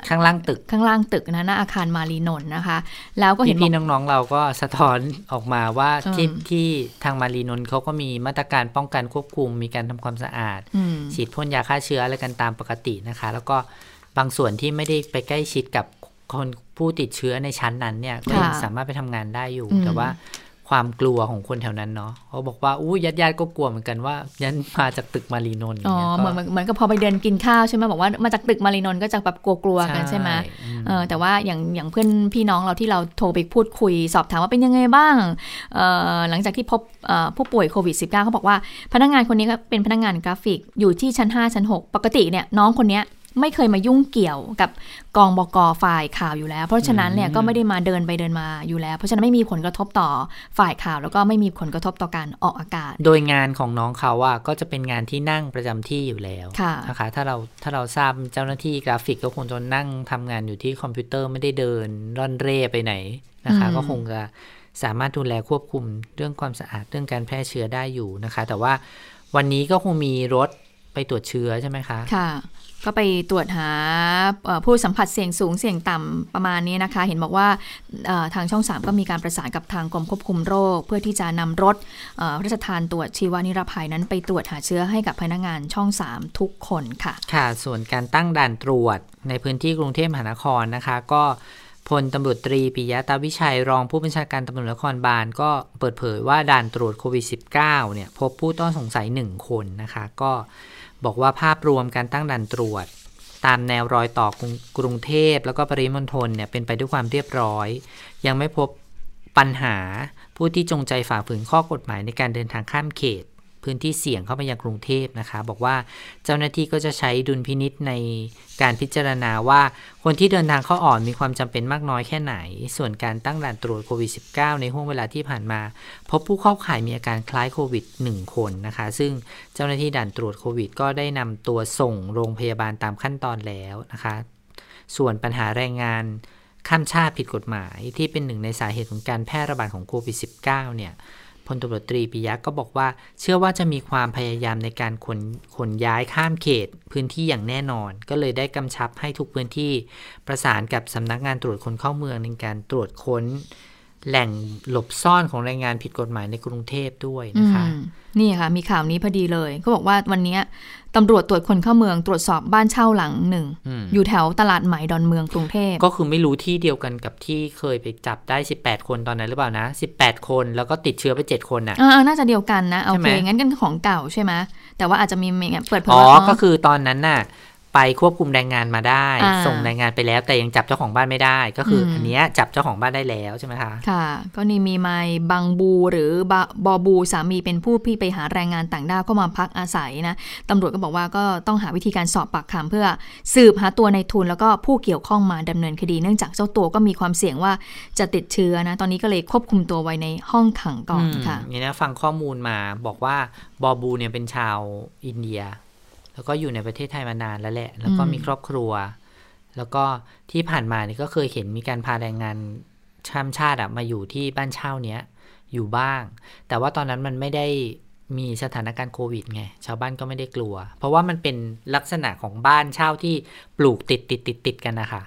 ข้างล่างตึกข้างล่างตึกนะหน้าอาคารมารีนนท์นะคะ แล้วก็เห็นบอพี่กๆน้องๆเราก็สะท้อนออกมาว่าอืมที่ที่ทางมารีนนท์เขาก็มีมาตรการป้องกันควบคุม มีการทำความสะอาดอืมฉีดพ่นยาฆ่าเชื้ออะไรกันตามปกตินะคะ แล้วก็บางส่วนที่ไม่ได้ไปใกล้ชิดกับ คนผู้ติดเชื้อในชั้นนั้นเนี่ยก็ยังค่ะสามารถไปทำงานได้อยู่อืมแต่ว่าความกลัวของคนแถวนั้นเนาะเขาบอกว่าอู้ญาติญาติๆก็กลัวเหมือนกันว่าฉันมาจากตึกมาลีนนท์อ๋อเนี่ยเหมือนเหมือนเหมือนกับพอไปเดินกินข้าวใช่ไหมบอกว่ามาจากตึกมาลีนนท์ก็จะแบบกลัวๆกันใช่ไหมอืมเออแต่ว่าอย่างอย่างเพื่อนพี่น้องเราที่เราโทรไปพูดคุยสอบถามว่าเป็นยังไงบ้างเอ่อหลังจากที่พบเอ่อผู้ป่วยโควิด -19 เขาบอกว่าพนักงานคนนี้ก็เป็นพนักงานกราฟิกอยู่ที่ชั้น 5 ชั้น 6 ปกติเนี่ยน้องคนเนี้ย ไม่เคยมายุ่งเกี่ยวกับกองบกฝ่ายข่าวอยู่แล้ว เพราะฉะนั้นเนี่ยก็ไม่ได้มาเดินไปเดินมาอยู่แล้ว เพราะฉะนั้นไม่มีผลกระทบต่อฝ่ายข่าว แล้วก็ไม่มีผลกระทบต่อการออกอากาศ โดยงานของน้องเขาอะก็จะเป็นงานที่นั่งประจำที่อยู่แล้วค่ะนะคะถ้าเราถ้าเราทราบเจ้าหน้าที่กราฟิกก็คงจะนั่งทำงานอยู่ที่คอมพิวเตอร์ไม่ได้เดินร่อนเร่ไปไหนนะคะอืมก็คงจะสามารถดูแลควบคุมเรื่องความสะอาดเรื่องการแพร่เชื้อได้อยู่นะคะ แต่ว่าวันนี้ก็คงมีรถไปตรวจเชื้อใช่ไหมคะ ค่ะ ก็ไปตรวจหาผู้สัมผัสเสี่ยงสูงเสี่ยงต่ำประมาณนี้นะคะ เห็นบอกว่าทางช่อง 3 ก็มีการประสานกับทางกรมควบคุมโรค เพื่อที่จะนำรถพระราชทานตรวจชีวนิรภัยนั้นไปตรวจหาเชื้อให้กับพนักงานช่อง 3 ทุกคนค่ะ ค่ะ ส่วนการตั้งด่านตรวจในพื้นที่กรุงเทพมหานครนะคะ ก็พลตำรวจตรีปิยะตาวิชัยรองผู้บัญชาการตำรวจนครบาลก็เปิดเผยว่าด่านตรวจโควิด -19 เนี่ยพบผู้ต้องสงสัย 1 คนนะคะ ก็ บอกว่าภาพรวมการตั้งด่านตรวจ ตามแนวรอยต่อกรุงเทพแล้วก็ปริมณฑลเนี่ยเป็นไปด้วยความเรียบร้อย ยังไม่พบปัญหาผู้ที่จงใจฝ่าฝืนข้อกฎหมายในการเดินทางข้ามเขต พื้นที่เสี่ยงเข้ามายังกรุงเทพนะคะ บอกว่าเจ้าหน้าที่ก็จะใช้ดุลพินิษในการพิจารณาว่าคนที่เดินทางเข้าอ่อกมีความจำเป็นมากน้อยแค่ไหน ส่วนการตั้งด่านตรวจโควิด -19 ในห่วงเวลาที่ผ่านมา พบผู้เข้าข่ายมีอาการคล้ายโควิด 1 คนนะคะ ซึ่งเจ้าหน้าที่ด่านตรวจโควิด ก็ได้นำตัวส่งโรงพยาบาลตามขั้นตอนแล้วนะคะ ส่วนปัญหาแรงงานข้ามชาติผิดกฎหมายที่เป็นหนึ่งในสาเหตุของการแพร่ระบาดของโควิด -19 เนี่ย พลตรวจตรีปิยะก็บอกว่า เชื่อว่าจะมีความพยายามในการขนขนย้ายข้ามเขตพื้นที่อย่างแน่นอน ก็เลยได้กำชับให้ทุกพื้นที่ประสานกับสำนักงานตรวจคนเข้าเมืองในการตรวจค้น แหล่งหลบซ่อนของแรงงานผิดกฎหมายในกรุงเทพด้วยนะคะอืมนี่ค่ะ มีข่าวนี้พอดีเลยเขาบอกว่าวันเนี้ยตำรวจตรวจคนเข้าเมืองตรวจสอบบ้านเช่าหลังหนึ่งอืมอยู่แถวตลาดใหม่ดอนเมืองกรุงเทพก็คือไม่รู้ที่เดียวกันกับที่เคยไปจับได้ 18 คนตอนนั้นหรือเปล่านะ 18 คนแล้วก็ติดเชื้อไป 7 คนน่ะอ่าน่าจะเดียวกันนะโอใช่เคไหมงั้นกันของเก่าใช่ไหมแต่ว่าอาจจะมีเปิดเผยอ๋อว่าก็คือตอนนั้นน่ะ ไปควบคุมแรงงานมาได้อ่าส่งแรงงานไปแล้วแต่ยังจับเจ้าของบ้านไม่ได้ ก็คืออมอันเนี้ยจับเจ้าของบ้านได้แล้วใช่ไหมคะค่ะ ก็นี่มีไมค์บังบูหรือบะบอบูสามีเป็นผู้ที่ไปหาแรงงานต่างด้าวเข้ามาพักอาศัยนะตำรวจก็บอกว่าก็ต้องหาวิธีการสอบปากคำเพื่อสืบหาตัวในทุนแล้วก็ผู้เกี่ยวข้องมาดำเนินคดี เนื่องจากเจ้าตัวก็มีความเสี่ยงว่าจะติดเชื้อนะตอนนี้ก็เลยควบคุมตัวไว้ในห้องขังก่อนค่ะนี่นะฟังข้อมูลมาบอกว่าบอบูเนี่ยเป็นชาวอินเดีย แล้วก็อยู่ในประเทศไทยมานานแล้วแหละ แล้วก็อืมมีครอบครัว แล้วก็ที่ผ่านมานี่ก็เคยเห็นมีการพาแรงงานข้ามชาติอะมาอยู่ที่บ้านเช่าเนี้ยอยู่บ้าง แต่ว่าตอนนั้นมันไม่ได้มีสถานการณ์โควิดไง ชาวบ้านก็ไม่ได้กลัว เพราะว่ามันเป็นลักษณะของบ้านเช่าที่ปลูกติดติดติดติดกันนะคะ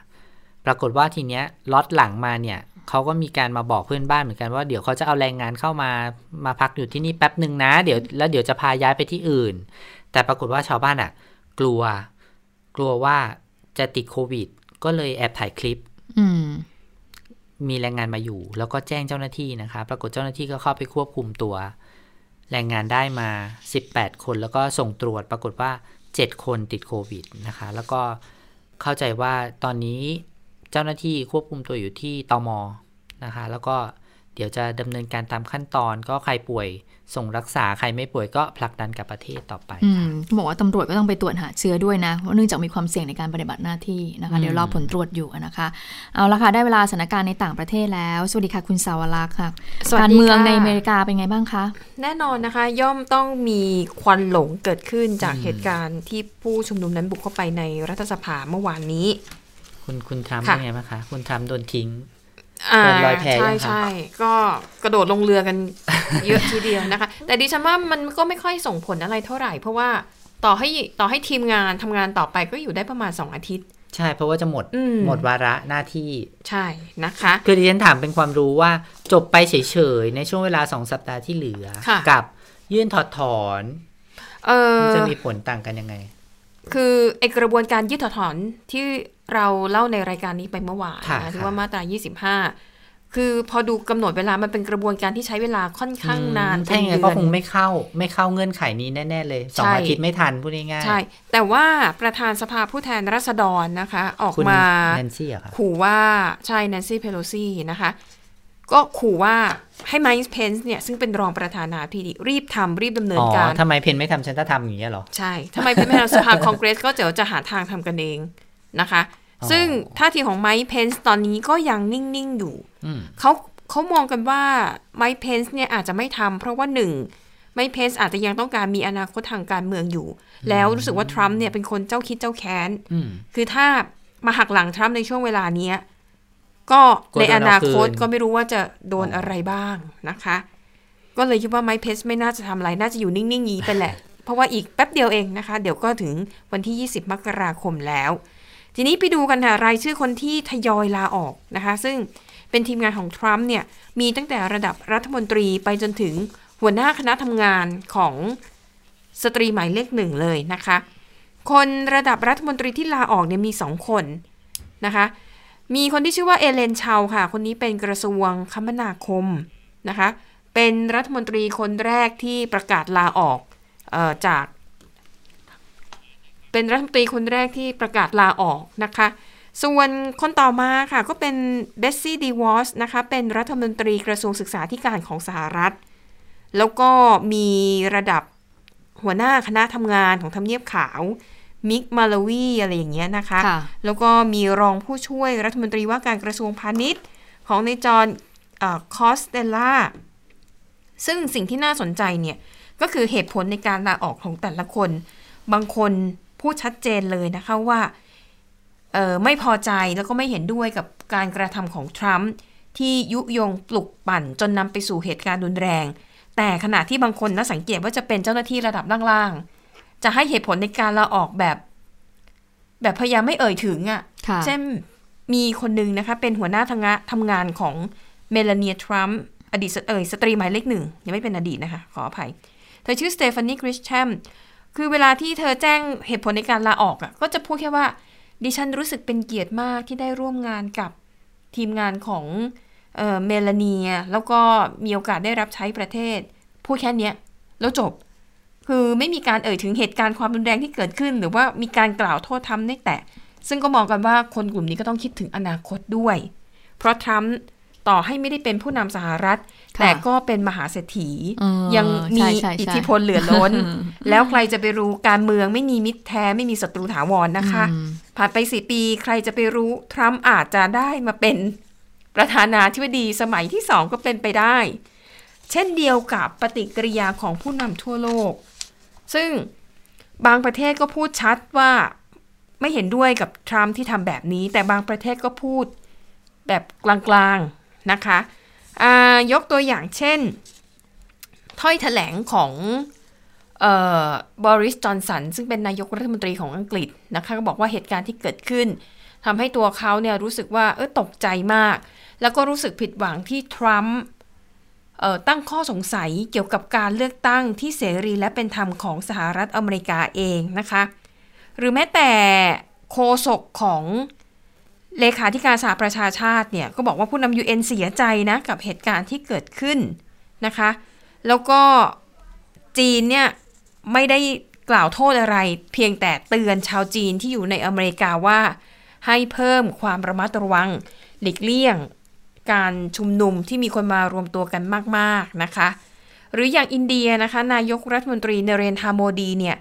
ปรากฏว่าทีเนี้ยล็อตหลังมาเนี่ยเขาก็มีการมาบอกเพื่อนบ้านเหมือนกันว่าเดี๋ยวเขาจะเอาแรงงานเข้ามามาพักอยู่ที่นี่แป๊บหนึ่งนะ เดี๋ยวแล้วเดี๋ยวจะพาย้ายไปที่อื่น แต่ปรากฏว่าชาวบ้านอะ กลัว กลัวว่าจะติดโควิด ก็เลยแอบถ่ายคลิป อืมมีแรงงานมาอยู่ แล้วก็แจ้งเจ้าหน้าที่นะคะ ปรากฏเจ้าหน้าที่ก็เข้าไปควบคุมตัว แรงงานได้มา 18 คนแล้วก็ส่งตรวจ ปรากฏว่า 7 คนติดโควิดนะคะ แล้วก็เข้าใจว่าตอนนี้เจ้าหน้าที่ควบคุมตัวอยู่ที่ตมนะคะ แล้วก็ เดี๋ยวจะดำเนินการตามขั้นตอนก็ใครป่วยส่งรักษาใครไม่ป่วยก็ผลักดันกลับประเทศต่อไปอืค่ะมบอกว่าตำรวจก็ต้องไปตรวจหาเชื้อด้วยนะเพราะเนื่องจากมีความเสี่ยงในการปฏิบัติหน้าที่นะคะอืมเดี๋ยวรอผลตรวจอยู่นะคะเอาละค่ะได้เวลาสถานการณ์ในต่างประเทศแล้ว สวัสดีค่ะคุณสาวรักษ์ค่ะสวัสดีการเมืองค่ะในอเมริกาเป็นไงบ้างคะแน่นอนนะคะ ย่อมต้องมีควันหลงเกิดขึ้นจากเหตุการณ์ที่ผู้ชุมนุมนั้นบุกเข้าไปในรัฐสภาเมื่อวานนี้ คุณคุณทรัมป์ค่ะเป็นไงบ้างคะคุณทรัมป์โดนทิ้ง อ่าเดินลอยแพใช่ยังคะใช่ก็กระโดดลงเรือกันเยอะทีเดียวนะคะ แต่ดิฉันว่ามันก็ไม่ค่อยส่งผลอะไรเท่าไหร่ เพราะว่าต่อให้ต่อให้ทีมงานทำงานต่อไปก็อยู่ได้ประมาณ 2 อาทิตย์ ใช่เพราะว่าจะหมดอืมหมดวาระหน้าที่ใช่นะคะคือดิฉันถามเป็นความรู้ว่าจบไปเฉยๆ ในช่วงเวลาสองสัปดาห์ที่เหลือค่ะกับยื่นถอดถอนเออมันจะมีผลต่างกันยังไง คือไอกระบวนการยืดถอดถอนที่เราเล่าในรายการนี้ไปเมื่อวานค่ะนะที่ค่ะว่ามาตรา 25 คือพอดูกำหนดเวลามันเป็นกระบวนการที่ใช้เวลาค่อนข้างนานถ้าอย่างเป็นั้นเดืก็อนคงไม่เข้าไม่เข้าเงื่อนไขนี้แน่ ๆ เลยสองใช่อาทิตย์ไม่ทันพูดง่ายๆใช่ แต่ว่าประธานสภาผู้แทนราษฎรนะคะ ออกคุณมาแนนซี่เหรอคะขู่ว่าใช่แนนซี่เพโลซีนะคะ ก็ขู่ว่าให้ไมค์เพนส์เนี่ยซึ่งเป็นรองประธานาธิบดีรีบทำรีบดำเนิอ๋นอการทำไมเพนไม่ทำฉันจะทำอย่างนี้ยเหรอ ใช่ทำไมเป็นประธานสภาคองเกรสก็เดี๋ยวจะหาทางทำกันเองนะคะอ๋อซึ่งท่าทีของไมค์เพนส์ตอนนี้ก็ยังนิ่ง ๆ อยู่อืมเขาเขามองกันว่าไมค์เพนส์เนี่ยอาจจะไม่ทำเพราะว่าหนึ่งไมค์เพนส์อาจจะยังต้องการมีอนาคตทางการเมืองอยู่ แล้วรู้สึกว่าทรัมป์เนี่ยเป็นคนเจ้าคิดเจ้าแค้นอืมคือถ้ามาหักหลังทรัมป์ในช่วงเวลาเนี้ย ก็กลัวในโดนอนาคตเอาคืนก็ไม่รู้ว่าจะโดนอ๋อออะไรบ้างนะคะ ก็เลยคิดว่าไมค์เพนส์ไม่น่าจะทำอะไร น่าจะอยู่นิ่งๆงี้ไปแหละ เพราะว่าอีกแป๊บเดียวเองนะคะ เดี๋ยวก็ถึงวันที่ 20 มกราคมแล้ว ทีนี้ไปดูกันค่ะรายชื่อคนที่ทยอยลาออกนะคะ ซึ่งเป็นทีมงานของทรัมป์เนี่ย มีตั้งแต่ระดับรัฐมนตรีไปจนถึงหัวหน้าคณะทำงานของสตรีหมายเลขหนึ่งเลยนะคะ คนระดับรัฐมนตรีที่ลาออกเนี่ยมีสองคนนะคะ มีคนที่ชื่อว่าเอเลนชาวค่ะ คนนี้เป็นกระทรวงคมนาคมนะคะ เป็นรัฐมนตรีคนแรกที่ประกาศลาออกเออจาก เป็นรัฐมนตรีคนแรกที่ประกาศลาออกนะคะ ส่วนคนต่อมาค่ะก็เป็นเบตซี เดวอสนะคะ เป็นรัฐมนตรีกระทรวงศึกษาธิการของสหรัฐ แล้วก็มีระดับหัวหน้าคณะทำงานของทำเนียบขาว มิก มัลวานีย์อะไรอย่างเงี้ยนะคะค่ะแล้วก็มีรองผู้ช่วยรัฐมนตรีว่าการกระทรวงพาณิชย์ ของในจอห์นเอ่อคอสเตลล่า ซึ่งสิ่งที่น่าสนใจเนี่ยก็คือเหตุผลในการลาออกของแต่ละคน บางคนพูดชัดเจนเลยนะคะว่าเออไม่พอใจแล้วก็ไม่เห็นด้วยกับการกระทำของทรัมป์ที่ยุยงปลุกปั่นจนนำไปสู่เหตุการณ์รุนแรง แต่ขณะที่บางคนน่าสังเกตว่าจะเป็นเจ้าหน้าที่ระดับล่างๆ จะให้เหตุผลในการลาออกแบบ แบบพยายามไม่เอ่ยถึงอะ่ะค่ะเช่นมีคนหนึ่งนะคะ เป็นหัวหน้าทางะทำงานของเมลานีทรัมป์อดีตสเอ่ยสตรีหมายเลขหนึ่ง ยังไม่เป็นอดีตนะคะ ขออภัย เธอชื่อสเตฟานีกริชแชมคือเวลาที่เธอแจ้งเหตุผลในการลาออกอะ่ะ ก็จะพูดแค่ว่า ดิฉันรู้สึกเป็นเกียรติมากที่ได้ร่วมงานกับทีมงานของเอ่อเมลานีแล้วก็มีโอกาสได้รับใช้ประเทศ พูดแค่เนี้ยแล้วจบ คือไม่มีการเอ่ยถึงเหตุการณ์ความรุนแรงที่เกิดขึ้น หรือว่ามีการกล่าวโทษทรัมป์ได้แต่ ซึ่งก็มองกันว่าคนกลุ่มนี้ก็ต้องคิดถึงอนาคตด้วย เพราะทรัมป์ต่อให้ไม่ได้เป็นผู้นำสหรัฐค่ะแต่ก็เป็นมหาเศรษฐีเออยังมีใช่ใช่ใช่อิทธิพลเหลือล้น แล้วใครจะไปรู้การเมืองไม่มีมิตรแท้ไม่มีศัตรูถาวรนะคะอืมผ่านไปสี่ปีใครจะไปรู้ทรัมป์อาจจะได้มาเป็นประธานาธิบดีสมัยที่สองก็เป็นไปได้ เช่นเดียวกับปฏิกิริยาของผู้นำทั่วโลก ซึ่งบางประเทศก็พูดชัดว่าไม่เห็นด้วยกับทรัมป์ที่ทำแบบนี้ แต่บางประเทศก็พูดแบบกลางๆนะคะยกตัวอย่างเช่น ถ้อยแถลงของออบริสจอนสันซึ่งเป็นนายกรัฐมนตรีของอังกฤษนะคะก็บอกว่าเหตุการณ์ที่เกิดขึ้นทำให้ตัวเขาเนี่ยรู้สึกว่าเออตกใจมาก แล้วก็รู้สึกผิดหวังที่ทรัมป์ ตั้งข้อสงสัยเกี่ยวกับการเลือกตั้งที่เสรีและเป็นธรรมของสหรัฐอเมริกาเองนะคะ หรือแม้แต่โฆษกของเลขาธิการสหประชาชาติเนี่ยก็บอกว่าผู้นำ UN เสียใจนะกับเหตุการณ์ที่เกิดขึ้นนะคะ แล้วก็จีนเนี่ยไม่ได้กล่าวโทษอะไร เพียงแต่เตือนชาวจีนที่อยู่ในอเมริกาว่า ให้เพิ่มความระมัดระวัง หลีกเลี่ยง การชุมนุมที่มีคนมารวมตัวกันมาก ๆ นะคะ หรืออย่างอินเดียนะคะ นายกรัฐมนตรีเนเรนทาโมดีเนี่ย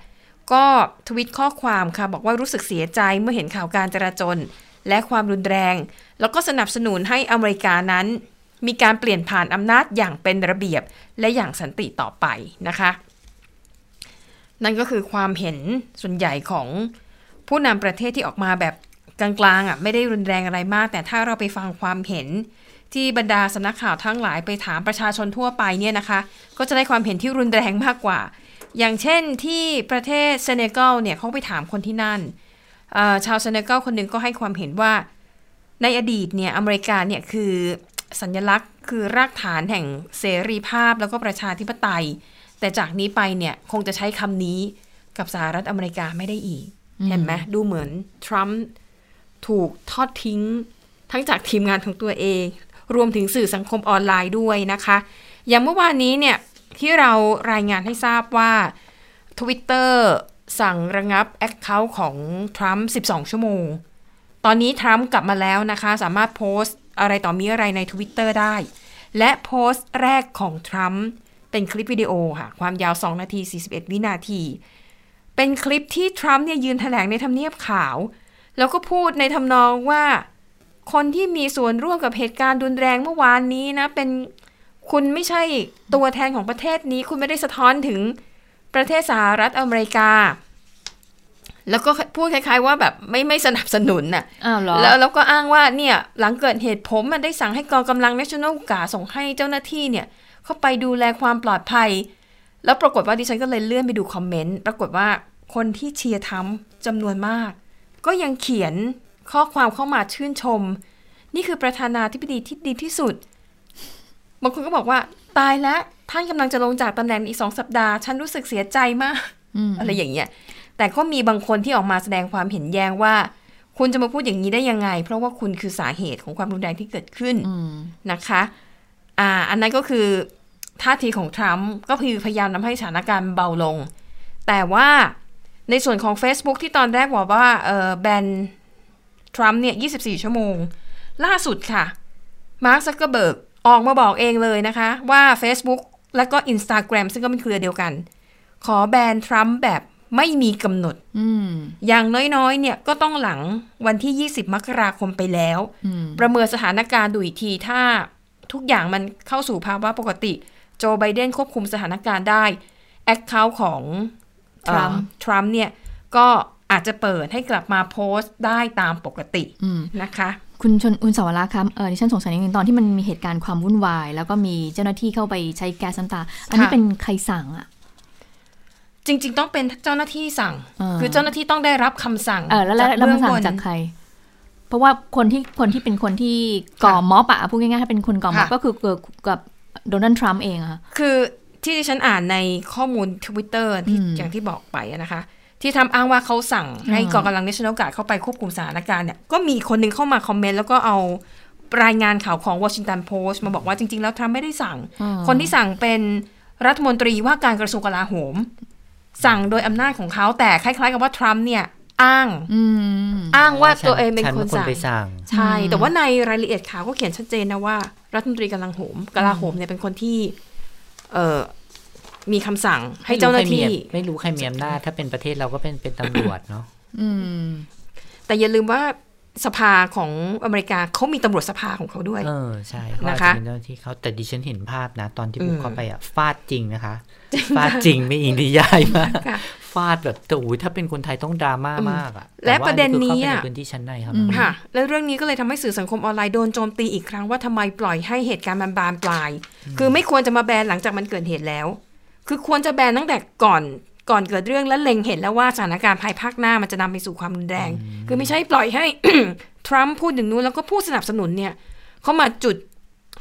ก็ทวิตข้อความค่ะบอกว่ารู้สึกเสียใจเมื่อเห็นข่าวการจราจนและความรุนแรง แล้วก็สนับสนุนให้อเมริกานั้น มีการเปลี่ยนผ่านอำนาจอย่างเป็นระเบียบและอย่างสันติต่อไปนะคะ นั่นก็คือความเห็นส่วนใหญ่ของผู้นำประเทศที่ออกมาแบบกลางๆอะไม่ได้รุนแรงอะไรมาก แต่ถ้าเราไปฟังความเห็น ที่บรรดาสำนักข่าวทั้งหลายไปถามประชาชนทั่วไปเนี่ยนะคะ ก็จะได้ความเห็นที่รุนแรงมากกว่า อย่างเช่นที่ประเทศเซเนกัลเนี่ยเขาไปถามคนที่นั่นเอ่อชาวเซเนกัลคนหนึ่งก็ให้ความเห็นว่า ในอดีตเนี่ยอเมริกาเนี่ยคือสัญลักษณ์คือรากฐานแห่งเสรีภาพแล้วก็ประชาธิปไตย แต่จากนี้ไปเนี่ยคงจะใช้คำนี้กับสหรัฐอเมริกาไม่ได้อีก เห็นไหมดูเหมือนทรัมป์ถูกทอดทิ้งทั้งจากทีมงานของตัวเอง รวมถึงสื่อสังคมออนไลน์ด้วยนะคะ อย่างเมื่อวานนี้เนี่ยที่เรารายงานให้ทราบว่า Twitter สั่งระงับ account ของทรัมป์12 ชั่วโมง ตอนนี้ทรัมป์กลับมาแล้วนะคะ สามารถโพสต์อะไรต่อมีอะไรใน Twitter ได้ และโพสต์แรกของทรัมป์เป็นคลิปวิดีโอค่ะ ความยาว 2 นาที 41 วินาที เป็นคลิปที่ทรัมป์เนี่ยยืนแถลงในทำเนียบขาว แล้วก็พูดในทำนองว่า คนที่มีส่วนร่วมกับเหตุการณ์รุนแรงเมื่อวานนี้นะ เป็นคุณไม่ใช่ตัวแทนของประเทศนี้ คุณไม่ได้สะท้อนถึงประเทศสหรัฐอเมริกา แล้วก็พูดคล้าย ๆ ว่าแบบไม่ไม่สนับสนุนน่ะอ้าวเหรอแล้วแล้วก็อ้างว่าเนี่ยหลังเกิดเหตุผมมันได้สั่งให้กองกำลัง National Guard ส่งให้เจ้าหน้าที่เนี่ย เข้าไปดูแลความปลอดภัย แล้วปรากฏว่าดิฉันก็เลยเลื่อนไปดูคอมเมนต์ปรากฏว่าคนที่เชียร์ทรัมป์จำนวนมาก ก็ยังเขียน ข้อความเข้ามาชื่นชม นี่คือประธานาธิบดีที่ดีที่สุด บางคนก็บอกว่า ตายแล้วท่านกำลังจะลงจากตำแหน่งอีกสองสัปดาห์ ฉันรู้สึกเสียใจมากอืมอะไรอย่างเงี้ย แต่ก็มีบางคนที่ออกมาแสดงความเห็นแย้งว่า คุณจะมาพูดอย่างนี้ได้ยังไง เพราะว่าคุณคือสาเหตุของความรุนแรงที่เกิดขึ้นอืมนะคะ อ่า อันนั้นก็คือท่าทีของทรัมป์ก็คือพยายามทำให้สถานการณ์เบาลง แต่ว่าในส่วนของ Facebook ที่ตอนแรกบอกว่าเออแบน ทรัมป์เนี่ย 24 ชั่วโมง ล่าสุดค่ะ มาร์คซักเกอร์เบิร์กออกมาบอกเองเลยนะคะ ว่า Facebook และก็ Instagram ซึ่งก็เป็นเครือเดียวกัน ขอแบนทรัมป์แบบไม่มีกำหนดอืมอย่างน้อยๆ เนี่ยก็ต้องหลังวันที่ 20 มกราคมไปแล้วอืมประเมินสถานการณ์ดูอีกทีถ้าทุกอย่างมันเข้าสู่ภาวะปกติ โจไบเดนควบคุมสถานการณ์ได้แอคเคาท์ของเอ่อทรัมป์ทรัมป์เนี่ยก็ อาจจะเปิดให้กลับมาโพสต์ได้ตามปกติอืมนะคะคุณชนอุนสาวราครับเออดิฉันสงสัยนิดนึงตอนที่มันมีเหตุการณ์ความวุ่นวาย แล้วก็มีเจ้าหน้าที่เข้าไปใช้แก๊สน้ำตา อันนี้ค่ะเป็นใครสั่งอะจริง ๆ ต้องเป็นเจ้าหน้าที่สั่งอ่าคือเจ้าหน้าที่ต้องได้รับคำสั่งเออแล้วแล้วแล้วมันสั่งเบื้อบจากใคร เพราะว่าคนที่คนที่เป็นคนที่ก่อม็อบอะพูดง่ายๆถ้าเป็นคนก่อม็อบค่ะก็คือเกิดกับโดนัลด์ทรัมป์เองอะค่ะคือที่ดิฉันอ่านในข้อมูล Twitter ที่อืมอย่างที่บอกไปอะนะคะ ที่ทำอ้างว่าเขาสั่งให้อ่ากองกำลัง National Guard เข้าไปควบคุมสถานการณ์เนี่ยก็มีคนหนึงเข้ามาคอมเมนต์แล้วก็เอารายงานข่าวของ Washington Post มาบอกว่าจริง ๆ แล้วทรัมป์ไม่ได้สั่งอ่าคนที่สั่งเป็นรัฐมนตรีว่าการกระทรวงกลาโหม สั่งโดยอำนาจของเขาแต่คล้าย ๆ กับว่าทรัมป์เนี่ยอ้างอืมอ้างว่าตัวเองเป็นฉัคนคนสั่งไปสั่ง ใช่อืมแต่ว่าในรายละเอียดข่าวก็เขียนชัดเจนนะว่า รัฐมนตรีกำลังโหมกลาโหมเนี่ยเป็นคนที่ เอ่อ มีคำสั่งให้เจ้าหน้าที่ ไม่รู้ใครมีอำนาจถ้าเป็นประเทศเราก็เป็นเป็นตำรวจเนาะอืม แต่อย่าลืมว่าสภาของอเมริกาเขามีตำรวจสภาของเขาด้วย เออใช่เขาอาจนะคะจะเป็นเจ้าหน้าที่เขาแต่ดิฉันเห็นภาพนะ ตอนที่บุอืกมเข้าไปอะฟาดจริงนะคะ ฟาดจริงไม่อิงนิยายมากค่ะฟาดแบบแต่โอ้ยถ้าเป็นคนไทยต้องดราม่ามากอะและแต่ว่าประเด็นนี้คืออะเข้าไปในพื้นที่ชั้นในครับอืมค่ะ และเรื่องนี้ก็เลยทำให้สื่อสังคมออนไลน์โดนโจมตีอีกครั้งว่าทำไมปล่อยให้เหตุการณ์มันบานปลาย คือไม่ควรจะมาแบนหลังจากมันเกิดเหตุแล้ว คือควรจะแบนตั้งแต่ก่อนก่อนเกิดเรื่องและเล็งเห็นแล้วว่าสถานการณ์ภายภาคหน้ามันจะนำไปสู่ความรุนแรง คือไม่ใช่ปล่อยให้ทรัมป์พูดอย่างนู้นแล้วก็ผู้สนับสนุนเนี่ยเขามาจุด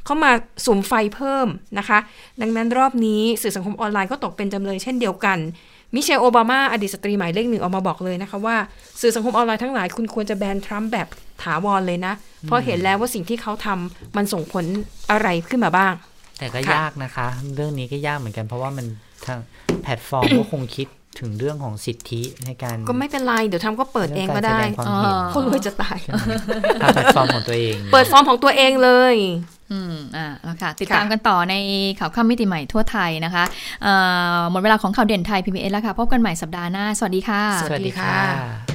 เขามาสุมไฟเพิ่มนะคะ ดังนั้นรอบนี้สื่อสังคมออนไลน์ก็ตกเป็นจำเลยเช่นเดียวกัน มิเชลโอบามาอดีตสตรีหมายเลขหนึ่งออกมาบอกเลยนะคะว่า สื่อสังคมออนไลน์ทั้งหลายคุณควรจะแบนทรัมป์แบบถาวรเลยนะ เพราะเห็นแล้วว่าสิ่งที่เขาทำมันส่งผลอะไรขึ้นมาบ้าง แต่ก็ค่ะยากนะคะ เรื่องนี้ก็ยากเหมือนกันเพราะว่ามันทางแพลตฟอร์มก็คงคิดถึงเรื่องของสิทธิในการก็ไม่เป็นไร เดี๋ยวทำก็เปิดเองก็ได้เรื่องการแสดงความเห็นอ๋อคนรวยจะตายทางแพลตฟอร์มของตัวเอง เปิดฟอร์มของตัวเองเลย อืมอ่าแล้วค่ะ ติดค่ะตามกันต่อในข่าวค่ำมิติใหม่ทั่วไทยนะคะเอ่อหมดเวลาของข่าวเด่นไทย PBS แล้วค่ะ พบกันใหม่สัปดาห์หน้า สวัสดีค่ะ สวัสดีค่ะ